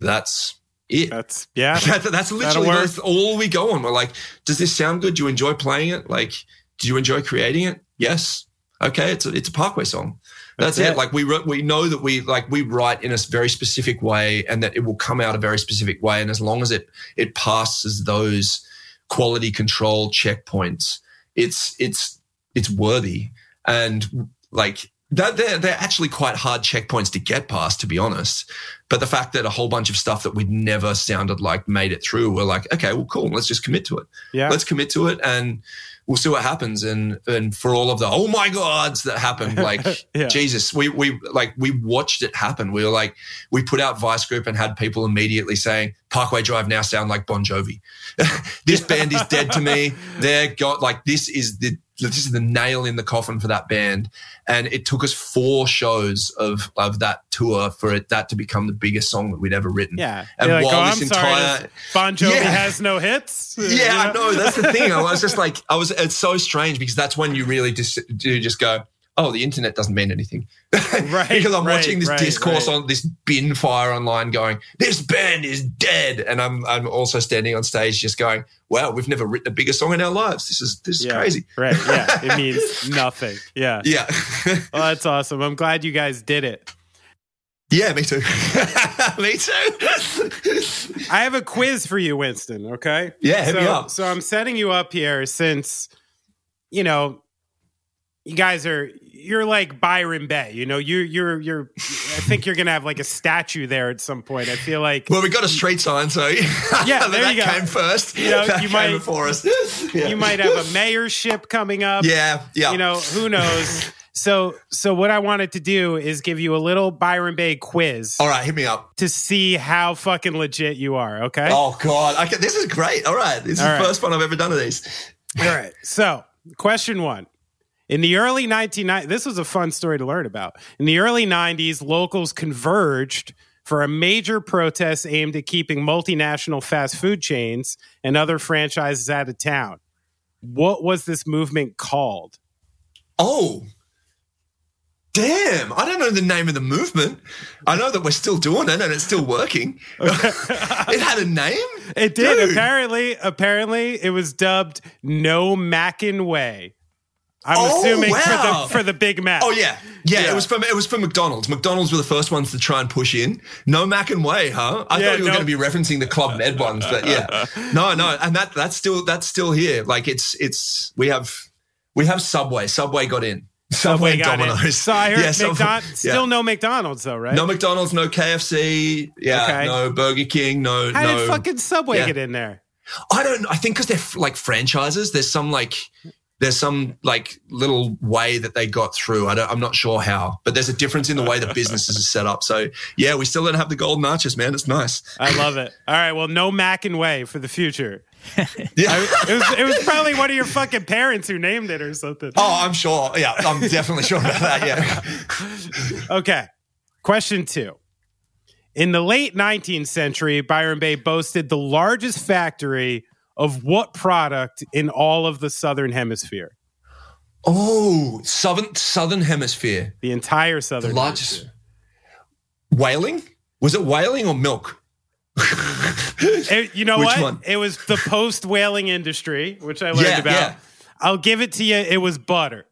That's it. That's, yeah. That- that's literally that's all we go on. We're like, does this sound good? Do you enjoy playing it? Like, do you enjoy creating it? Yes. Okay, it's a, it's a Parkway song. That's, That's it. it. Like we we know that we like we write in a very specific way, and that it will come out a very specific way. And as long as it it passes those quality control checkpoints, it's it's it's worthy. And like they're they're actually quite hard checkpoints to get past, to be honest. But the fact that a whole bunch of stuff that we'd never sounded like made it through, we're like, okay, well, cool. Let's just commit to it. Yeah. Let's commit to it, and we'll see what happens. And and for all of the oh my gods that happened, like Yeah. Jesus, we we like we watched it happen. We were like, we put out Vice Grip and had people immediately saying Parkway Drive now sound like Bon Jovi. this band is dead to me. They're got like this is the this is the nail in the coffin for that band. And it took us four shows of of that tour for it that to become the biggest song that we'd ever written. Yeah. And You're like, while oh, this I'm sorry. entire this Bon Jovi Yeah. has no hits. yeah, I know. That's the thing. I was just like, I was. It's so strange because that's when you really just do just go, oh, the internet doesn't mean anything, Right, because I'm right, watching this right, discourse on this bin fire online, going, this band is dead, and I'm I'm also standing on stage just going, wow, we've never written a bigger song in our lives. This is this is Yeah. crazy. Right. Yeah. It means nothing. Yeah. Yeah, Well, that's awesome. I'm glad you guys did it. yeah, me too, me too. I have a quiz for you, Winston. Okay. Yeah, hit so, me up. So I'm setting you up here since, you know, you guys are you're like Byron Bay. You know, you you're you're. I think you're gonna have like a statue there at some point. I feel like. Well, we got a street sign, so Yeah, there that you go. came first. You know, that you came might- before us. Yeah. You might have a mayorship coming up. Yeah, yeah. You know, who knows? So, so what I wanted to do is give you a little Byron Bay quiz All right, hit me up. to see how fucking legit you are. Okay. Oh God, okay, this is great. All right, this is All the right. first one I've ever done of these. All right. So, question one. In the early 1990s, this was a fun story to learn about. In the early 90s, locals converged for a major protest aimed at keeping multinational fast food chains and other franchises out of town. What was this movement called? Oh, damn! I don't know the name of the movement. I know that we're still doing it and it's still working. it had a name. It did. Dude. Apparently, apparently, it was dubbed No Mackin' Way. I'm Oh, assuming wow. for the for the Big Mac. Oh yeah. yeah, Yeah. It was from it was from McDonald's. McDonald's were the first ones to try and push in. No Mac and Way, huh? I Yeah, thought you were no- going to be referencing the Club Med ones, but yeah, no, no, and that that's still that's still here. Like it's it's we have we have Subway. Subway got in. Subway, got it. Domino's. So I heard Yeah, Subway- McDonald's. yeah. Still no McDonald's though, right? No McDonald's, no KFC, yeah, Okay. no Burger King, no How no. did fucking Subway yeah. get in there? I don't. I think because they're f- like franchises. There's some like there's some like little way that they got through. I don't, I'm not sure how, but there's a difference in the way that businesses are set up. So yeah, we still don't have the golden arches, man. It's nice. I love it. All right, well, no Mac and Way for the future. Yeah. I- it was it was probably one of your fucking parents who named it or something. oh, I'm sure. Yeah, I'm definitely sure about that. Yeah. Okay. Question two. In the late 19th century, Byron Bay boasted the largest factory of what product in all of the southern hemisphere? Oh, southern southern hemisphere. The entire southern The largest hemisphere. whaling. Was it whaling or milk? It- you know Which what? one? It was the post whaling industry, which I learned Yeah, about. yeah. I'll give it to you. It was butter.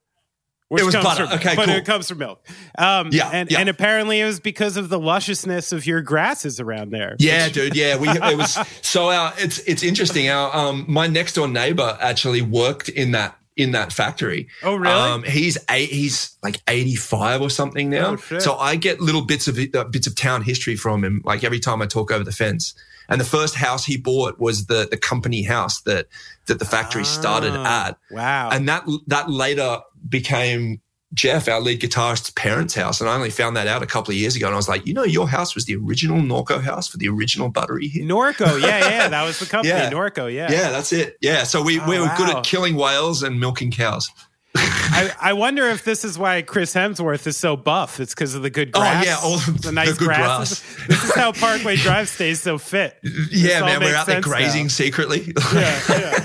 Which It was comes butter. From, Okay, but cool. it comes from milk. Um, Yeah, and, yeah. and apparently it was because of the lusciousness of your grasses around there. Yeah, dude. Yeah, we it was so our it's it's interesting. Our um my next door neighbor actually worked in that in that factory. Oh, really? Um, he's eight. He's like eighty five or something now. Oh, so I get little bits of uh, bits of town history from him. Like every time I talk over the fence. And the first house he bought was the the company house that that the factory started Ah, at. Wow. And that that later became Jeff, our lead guitarist's parents' house. And I only found that out a couple of years ago. And I was like, you know, your house was the original Norco house for the original buttery hit. Norco. Yeah, yeah. That was the company. Yeah. Norco. Yeah. Yeah, that's it. Yeah. So we, Oh, we were good at killing whales and milking cows. I, I wonder if this is why Chris Hemsworth is so buff. It's because of the good grass. Oh, grass. yeah, all the- the nice the good grasses. this is how Parkway Drive stays so fit. Yeah, all man, we're out there sense now. grazing secretly. Yeah, yeah.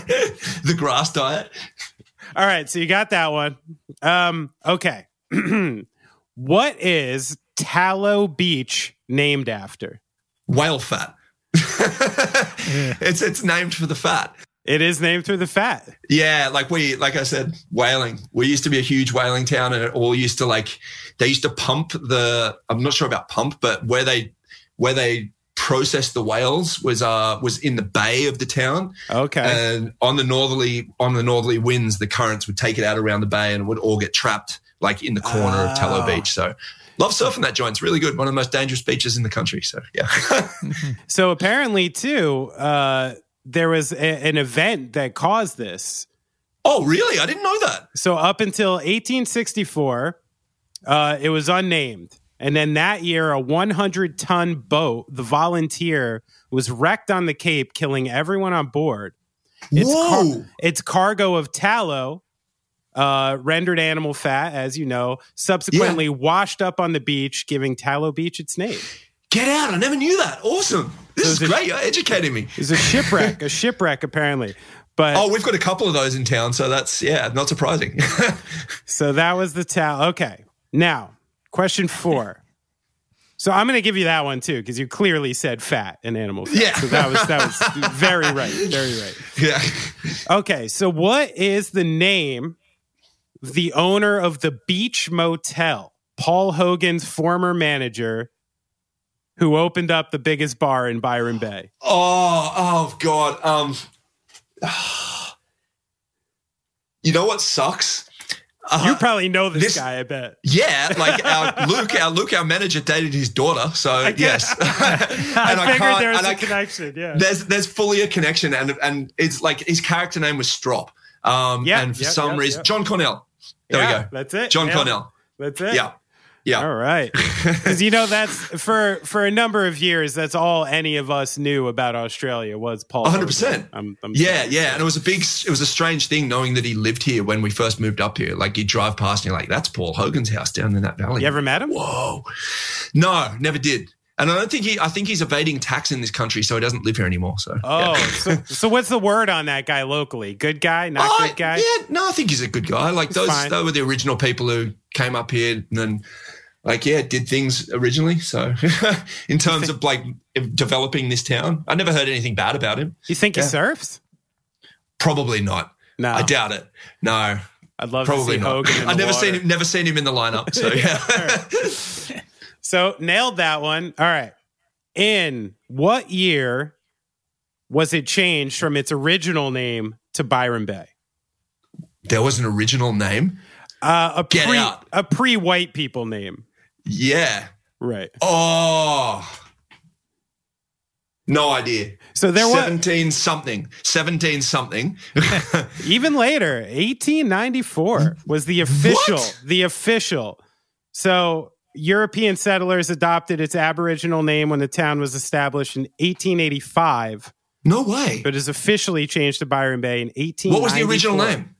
the grass diet. All right, so you got that one. Um, okay. what is Tallow Beach named after? Whale fat. it's it's named for the fat. It is named for the fat. Yeah, like we, like I said, whaling. We used to be a huge whaling town, and it all used to like they used to pump the. I'm not sure about pump, but where they where they processed the whales was uh was in the bay of the town. Okay. And on the northerly on the northerly winds, the currents would take it out around the bay, and it would all get trapped like in the corner of Tallow Oh. Beach. So. Love surfing that joint. It's really good. One of the most dangerous beaches in the country. So yeah. So apparently, too, uh, there was a- an event that caused this. oh, really? I didn't know that. So up until 1864, uh, it was unnamed. And then that year, a 100 ton boat, the Volunteer, was wrecked on the Cape, killing everyone on board. Its, Whoa. its cargo of tallow, uh, rendered animal fat, as you know, subsequently washed up on the beach, giving Tallow Beach its name. Get out. I never knew that. Awesome. This So is great. You're educating me. It's a shipwreck, a shipwreck, apparently. But Oh, we've got a couple of those in town, so that's yeah, not surprising. So that was the towel. Okay. Now, question four. So I'm going to give you that one too, because you clearly said fat and animal fat. Yeah. So that was that was very right, very right. yeah. Okay. So what is the name the owner of the Beach Motel? Paul Hogan's former manager, who opened up the biggest bar in Byron Bay. Oh, oh God. Um You know what sucks? Uh, You probably know this, this- guy, I bet. yeah, like our Luke, our Luke, our manager dated his daughter, so yes. and I figured was and a I- connection. Yeah. There's there's fully a connection, and and it's like his character name was Strop. Um, Yeah, and for yeah, some yeah, reason, yeah. John Cornell. There Yeah, we go. That's it. John it. Cornell. That's it. Yeah, yeah. All right. Because you know that's for for a number of years. That's all any of us knew about Australia was Paul. 100%. Hogan. I'm, I'm Yeah, sorry. yeah, and it was a big, it was a strange thing knowing that he lived here when we first moved up here. Like you drive past and you're like, "That's Paul Hogan's house down in that valley." You ever met him? Whoa, no, never did. And I don't think he, I think he's evading tax in this country, so he doesn't live here anymore. So, Oh, yeah. so, so what's the word on that guy locally? Good guy, not Oh, good guy. Yeah, no, I think he's a good guy. Like He's those, fine. they were the original people who came up here and then, like, yeah, did things originally. So, in terms of like developing this town, I never heard anything bad about him. You think he Yeah. surfs? Probably not. No. I doubt it. No, I'd love Probably to see not. Hogan. I've never water. seen him, never seen him in the lineup. So yeah. So nailed that one. All right. In what year was it changed from its original name to Byron Bay? there was an original name. Uh, a Get pre out. a pre white people name. Yeah. Right. Oh. No idea. So there was 17 something. 17 something. even later, 1894 was the official, What? the official. So European settlers adopted its Aboriginal name when the town was established in 1885, no way. but is officially changed to Byron Bay in 1894. What was the original name?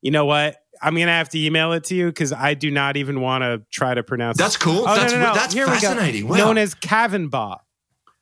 You know what? I'm gonna have to email it to you because I do not even want to try to pronounce. That's it. cool. Oh, That's- no, no, no. that's Here fascinating. Wow. Known as Cavanbah.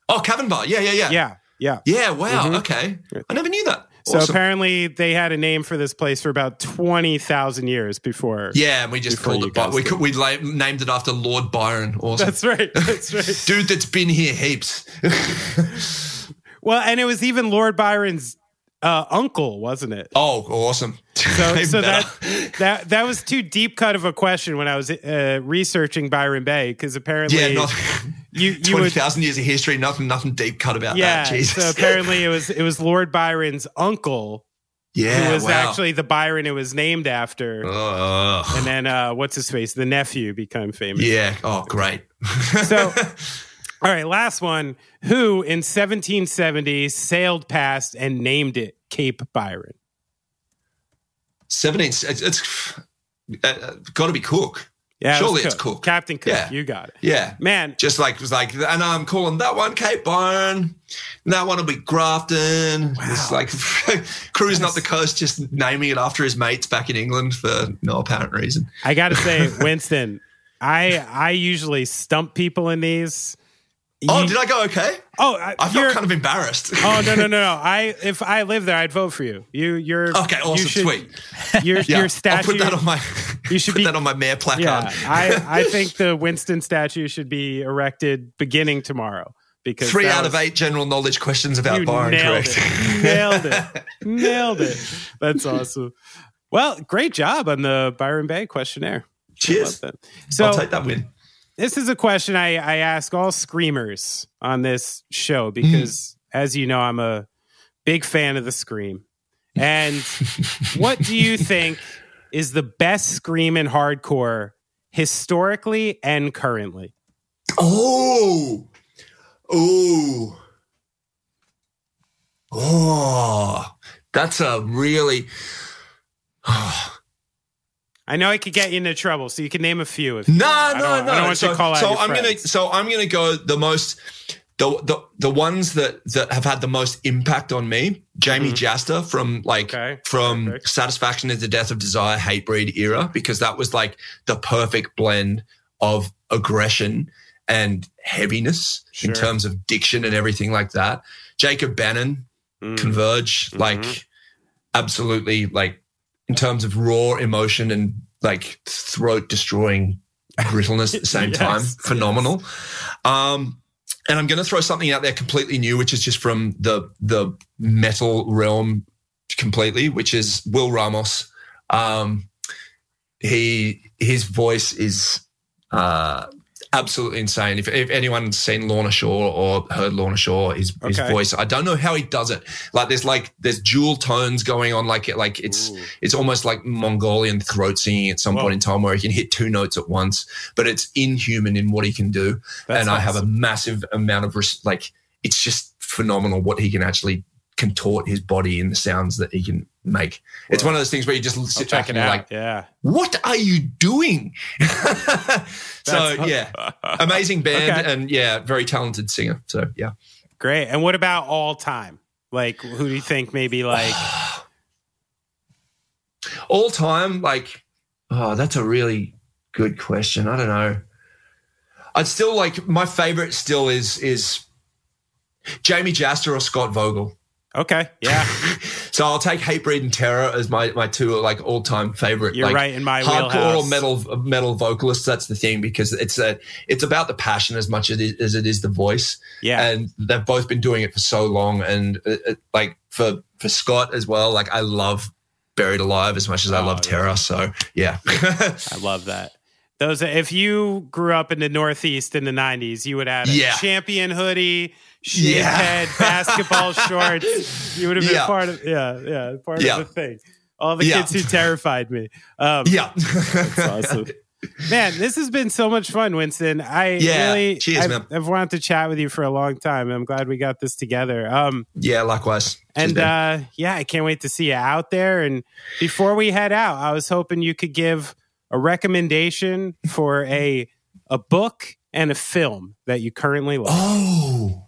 Oh, Bar. Yeah, yeah, yeah. Yeah, yeah. Yeah, wow. Mhm. Okay. I never knew that. So Awesome. apparently they had a name for this place for about twenty thousand years before. Yeah, and we just called it. By- we could, we la- named it after Lord Byron. Awesome. That's right. That's right. Dude that's been here heaps. well, and it was even Lord Byron's uh, uncle, wasn't it? oh, awesome. So, so that that that was too deep cut of a question when I was uh, researching Byron Bay because apparently yeah, not you you twenty would years of history. Nothing, nothing deep cut about yeah. that. Jesus. So apparently it was it was Lord Byron's uncle yeah, who was wow. actually the Byron it was named after, and then uh, what's his face, the nephew, became famous. yeah. Oh, great. So, all right, last one. Who in 1770 sailed past and named it Cape Byron? seventeen. It's, it's uh, got to be Cook. Yeah, it was surely it's Cook. Captain Cook. Yeah. You got it. Yeah. Man, Just like it was like, and I'm calling that one Cape Byron. and That one will be Grafton. Wow. It's like cruising up the coast, just naming it after his mates back in England for no apparent reason. I got to say, Winston, I I usually stump people in these. Oh, You- did I go okay? Oh, I, I felt kind of embarrassed. Oh no no no no! I if I lived there, I'd vote for you. You you're Okay, awesome, You should, sweet. Your Yeah, your statue. I'll put that on my. You should put be- that on my mayor placard. Yeah, I I think the Winston statue should be erected beginning tomorrow because Three out of eight general knowledge questions about Byron. nailed correct. it. nailed it. Nailed it. That's awesome. Well, great job on the Byron Bay questionnaire. Cheers. So I'll take that win. This is a question I, I ask all screamers on this show because, as you know, I'm a big fan of the scream. And what do you think is the best scream in hardcore historically and currently? Oh, oh, oh! That's a really. Oh, I know I could get you into trouble, so you can name a few. If No, I no, don't- no. I don't want so, to call out so I'm gonna so I'm gonna go the most the the the ones that that have had the most impact on me. Jamey Jasta from like Mm-hmm. Okay, from perfect. Satisfaction is the Death of Desire, Hatebreed era because that was like the perfect blend of aggression and heaviness in terms of diction and everything like that. Jacob Bannon, Mm. Converge, Mhm. like absolutely like in terms of raw emotion and like throat destroying brittleness at the same Yes, time. yes. Phenomenal. Um, and I'm going to throw something out there completely new, which is just from the the metal realm completely, which is Will Ramos. Um, he his voice is uh, absolutely insane. If, if anyone's seen Lorna Shore or heard Lorna Shore, his his voice, I don't know how he does it. Like there's like there's dual tones going on, like it, like it's Ooh. it's almost like Mongolian throat singing at some Whoa. point in time where he can hit two notes at once, but it's inhuman in what he can do. That's and I have a massive amount of res- like it's just phenomenal what he can actually contort his body in the sounds that he can make. It's one of those things where you just I'll sit back and you're out. like, yeah. what are you doing? so yeah, amazing band Okay. and yeah, very talented singer. So yeah, Great. And what about all time? Like, who do you think maybe like all time like oh, that's a really good question. I don't know. I'd still like my favorite still is is Jamey Jasta or Scott Vogel. Okay, yeah, So I'll take Hatebreed and Terror as my my two like all time favorite. You're like, right in my hardcore wheelhouse. metal metal vocalists. That's the thing because it's a it's about the passion as much as it, as it is the voice. yeah. And they've both been doing it for so long, and uh, uh, like for for Scott as well. Like I love Buried Alive as much as I Oh, love yeah. Terror. So yeah, I love that. Those, if you grew up in the Northeast in the '90s, you would have a Yeah. champion hoodie, shaved Yeah. head, basketball shorts. You would have been Yeah. part of, yeah, yeah, part Yeah. of the thing. All the kids who terrified me. Um, yeah, That's awesome. Man, this has been so much fun, Winston. I really, Cheers, I've. I've wanted to chat with you for a long time. I'm glad we got this together. Um, yeah. Likewise. Cheers, and uh, yeah, I can't wait to see you out there. And before we head out, I was hoping you could give a recommendation for a a book and a film that you currently love. oh,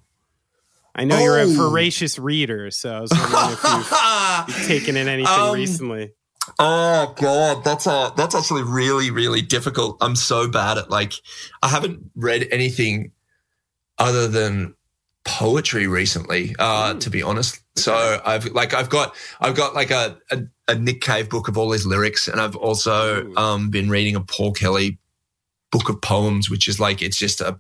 I know you're a oh. voracious reader, so I was wondering if you've, you've taken in anything Um, recently. Oh god, that's a that's actually really really difficult. I'm so bad at like I haven't read anything other than poetry recently, uh, to be honest. So I've like I've got I've got like a, a a Nick Cave book of all his lyrics, and I've also Ooh. um been reading a Paul Kelly book of poems, which is like it's just a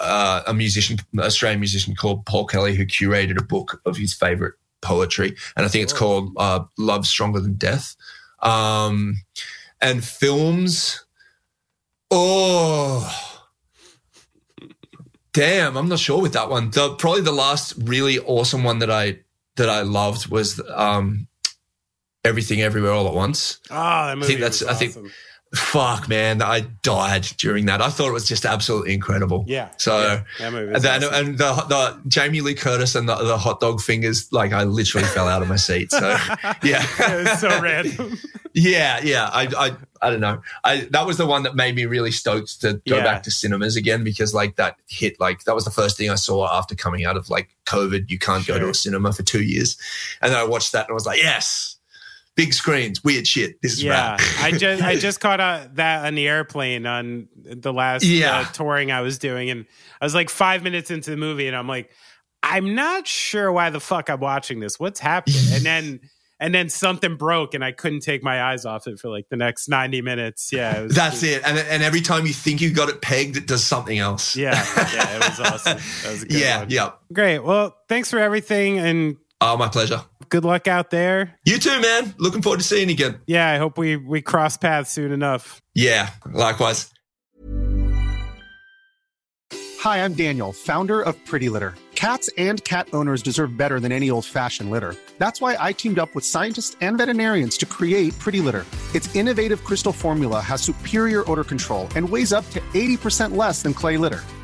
uh, a musician, Australian musician called Paul Kelly, who curated a book of his favorite poetry, and I think it's Oh. called uh, "Love Stronger Than Death." Um, and films, oh, damn, I'm not sure with that one. The, probably the last really awesome one that I that I loved was um, "Everything Everywhere All at Once." Oh, that movie think that's- I think- awesome. Fuck, man, I died during that. I thought it was just absolutely incredible. Yeah. So. yeah, And, awesome. and the, the Jamie Lee Curtis and the, the hot dog fingers, like I literally fell out of my seat. So yeah, it was so random. yeah, yeah. I, I, I don't know. I that was the one that made me really stoked to go Yeah. back to cinemas again because like that hit like that was the first thing I saw after coming out of like COVID. You can't go to a cinema for two years, and then I watched that and I was like, yes, big screens, weird shit. This is Yeah. I just I just caught uh that on the airplane on the last Yeah. uh, touring I was doing, and I was like five minutes into the movie, and I'm like, I'm not sure why the fuck I'm watching this. What's happening? and then and then something broke, and I couldn't take my eyes off it for like the next 90 minutes. Yeah, it was, That's it. And and every time you think you got it pegged, it does something else. Yeah, yeah, it was awesome. That was a good yeah, one. yeah. Great. Well, thanks for everything, and Oh, my pleasure. good luck out there. You too, man. Looking forward to seeing you again. Yeah, I hope we we cross paths soon enough. Yeah, likewise. Hi, I'm Daniel, founder of Pretty Litter. Cats and cat owners deserve better than any old fashioned litter. That's why I teamed up with scientists and veterinarians to create Pretty Litter. Its innovative crystal formula has superior odor control and weighs up to 80% less than clay litter.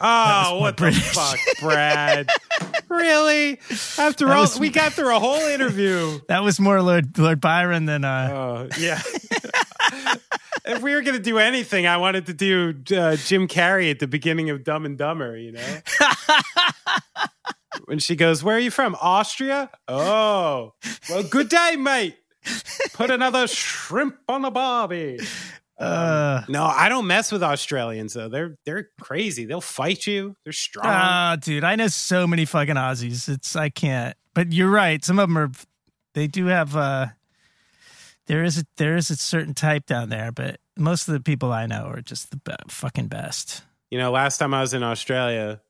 Oh, what the fuck, Brad? really? After That all, was- we got through a whole interview. That was more Lord Lord Byron than uh. Oh, yeah. if we were going to do anything, I wanted to do uh, Jim Carrey at the beginning of Dumb and Dumber, you know? when she goes, Where are you from? Austria? Oh, well, good day, mate. Put another shrimp on the barbie. Uh, No, I don't mess with Australians though. They're they're crazy. They'll fight you. They're strong. Ah, dude, I know so many fucking Aussies. It's I can't. But you're right. Some of them are. They do have. uh There is a there is a certain type down there, but most of the people I know are just the be- fucking best. You know, last time I was in Australia,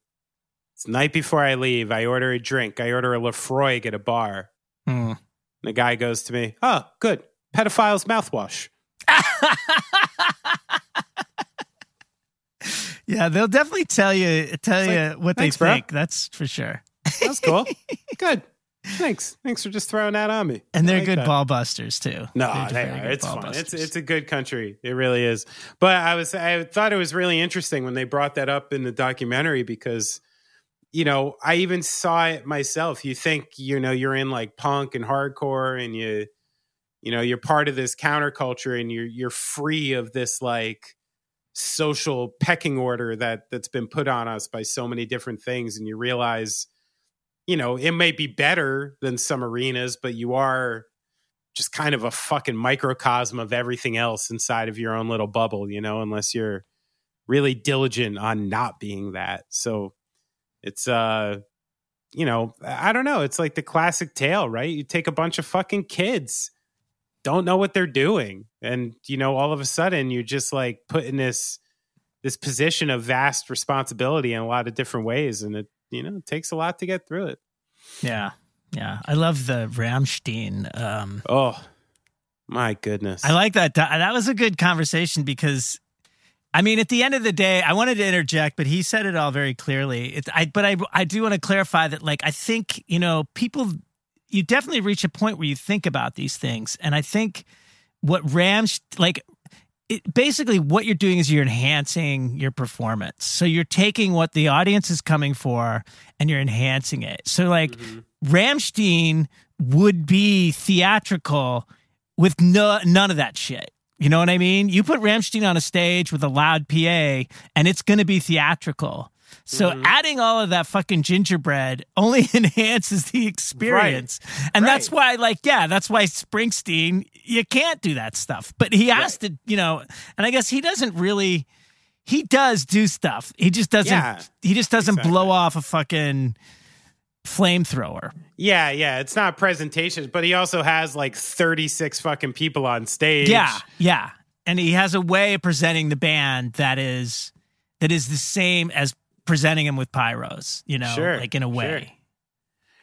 it's night before I leave. I order a drink. I order a Lefroy at a bar. Hmm. And the guy goes to me, "Oh, good, pedophile's mouthwash." Yeah, they'll definitely tell you tell It's you like, what "Thanks, they bro." think. That's for sure. That's cool. good. Thanks. Thanks for just throwing that on me. And they're like good that. ball busters too. No, they are. It's fun. It's it's a good country. It really is. But I was I thought it was really interesting when they brought that up in the documentary because you know, I even saw it myself. You think, you know, you're in like punk and hardcore and you you know, you're part of this counterculture and you're you're free of this like social pecking order that that's been put on us by so many different things and you realize you know, it may be better than some arenas, but you are just kind of a fucking microcosm of everything else inside of your own little bubble, you know, unless you're really diligent on not being that. So it's uh you know, I don't know, it's like the classic tale, right? You take a bunch of fucking kids don't know what they're doing and you know all of a sudden you're just like put in this this position of vast responsibility in a lot of different ways and it you know it takes a lot to get through it Yeah. Yeah. I love the Rammstein. Um, oh my goodness I like that. That was a good conversation because, I mean, at the end of the day, I wanted to interject, but he said it all very clearly. It, I, but I, I do want to clarify that, like, I think you know, people, you definitely reach a point where you think about these things, and I think what Rams like, it, basically what you're doing is you're enhancing your performance. So you're taking what the audience is coming for and you're enhancing it. So like mm-hmm. Rammstein would be theatrical with no none of that shit. You know what I mean? You put Rammstein on a stage with a loud PA and it's going to be theatrical. So mm-hmm. adding all of that fucking gingerbread only enhances the experience. And that's why like yeah, that's why Springsteen you can't do that stuff. But he has to, you know, and I guess he doesn't really he does do stuff. He just doesn't Yeah, he just doesn't blow off a fucking flamethrower. yeah yeah it's not presentations but he also has like 36 fucking people on stage Yeah, yeah. And he has a way of presenting the band that is that is the same as presenting him with pyros, you know, Sure, like in a way. sure.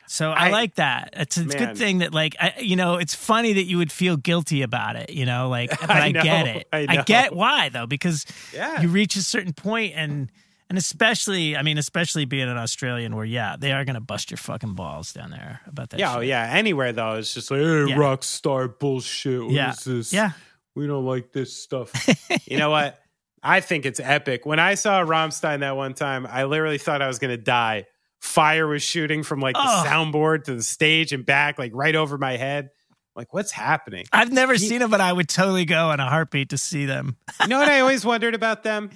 So I, I- like that. It's, it's a good thing that like I, you know, it's funny that you would feel guilty about it, you know, like but I, I know, get it. I I, get why though because Yeah. you reach a certain point and and especially, I mean, especially being an Australian where yeah, they are going to bust your fucking balls down there about that yeah oh, yeah anywhere though it's just like hey, Yeah. rock star bullshit what is Yeah. this Yeah. we don't like this stuff you know what i think it's epic when i saw Rammstein that one time i literally thought i was gonna die fire was shooting from like the Oh. soundboard to the stage and back like right over my head like what's happening I've never seen them, but I would totally go in a heartbeat to see them. you know what I always wondered about them?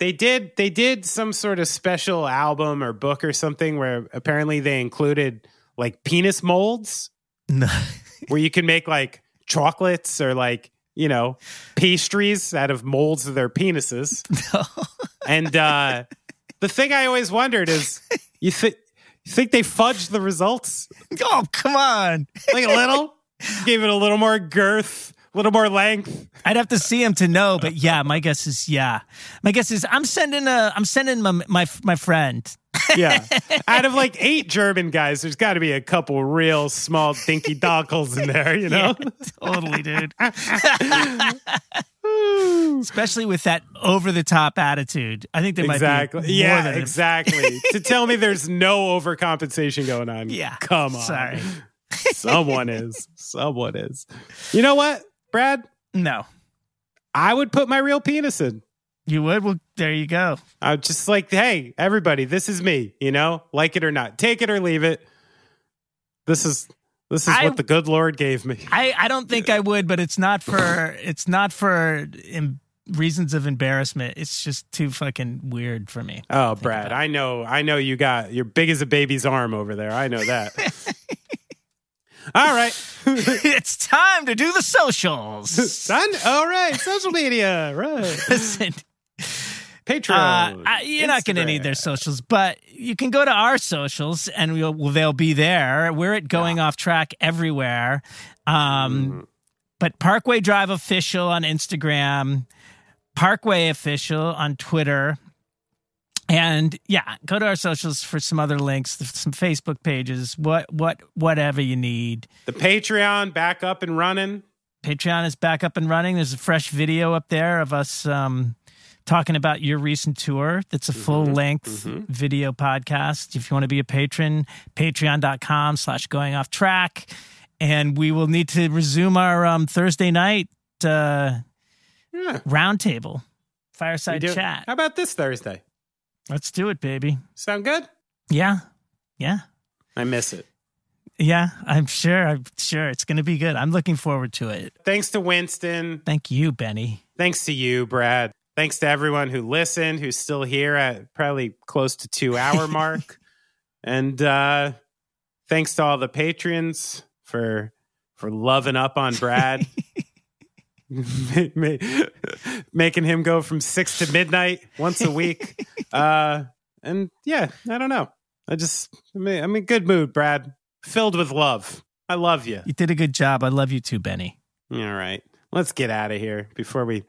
They did they did some sort of special album or book or something where apparently they included like penis molds where you can make like chocolates or like, you know, pastries out of molds of their penises. And uh the thing I always wondered is you think you think they fudged the results Oh, come on. like a little? Gave it a little more girth, a little more length. I'd have to see him to know, but yeah, my guess is yeah. My guess is I'm sending a I'm sending my my my friend. Yeah. Out of like eight German guys, there's got to be a couple real small dinky dockles in there, you know? Yeah, totally, dude. Especially with that over the top attitude. I think there exactly. might be more Yeah, exactly. to tell me there's no overcompensation going on. Yeah. Come on. Sorry. Someone is. Someone is. You know what, Brad? No. I would put my real penis in. You would? Well, there you go. I'm just like, hey, everybody, this is me, you know? Like it or not. Take it or leave it. This is this is I- what the good Lord gave me. I, I don't think I would, but it's not for it's not for em- reasons of embarrassment. It's just too fucking weird for me. Oh, Brad, I know, I know you got you're big as a baby's arm over there. I know that. All right, it's time to do the socials. son. All right, social media, right? Listen, Patreon. Uh, I- you're not going to need their socials, but you can go to our socials and we'll, well, they'll be there. We're at Going Off Track everywhere. Um, But Parkway Drive Official on Instagram, Parkway Official on Twitter. And yeah, go to our socials for some other links, some Facebook pages, what what whatever you need. The Patreon back up and running. Patreon is back up and running. There's a fresh video up there of us um, talking about your recent tour. That's a Mm-hmm. full length video podcast. If you want to be a patron, patreon.com slash going off track. And we will need to resume our um, Thursday night uh, Yeah. roundtable, fireside chat. How about this Thursday? Let's do it, baby. Sound good? Yeah. Yeah. I miss it. Yeah. I'm sure. I'm sure it's going to be good. I'm looking forward to it. Thanks to Winston. Thank you, Benny. Thanks to you, Brad. Thanks to everyone who listened, who's still here at probably close to two hour mark. and uh thanks to all the patrons for for loving up on Brad. Ma- ma- making him go from six to midnight once a week. Uh and yeah, I don't know. I just I'm in, I'm in good mood, Brad. Filled with love. I love you. You did a good job. I love you too, Benny. All right. Let's get out of here before we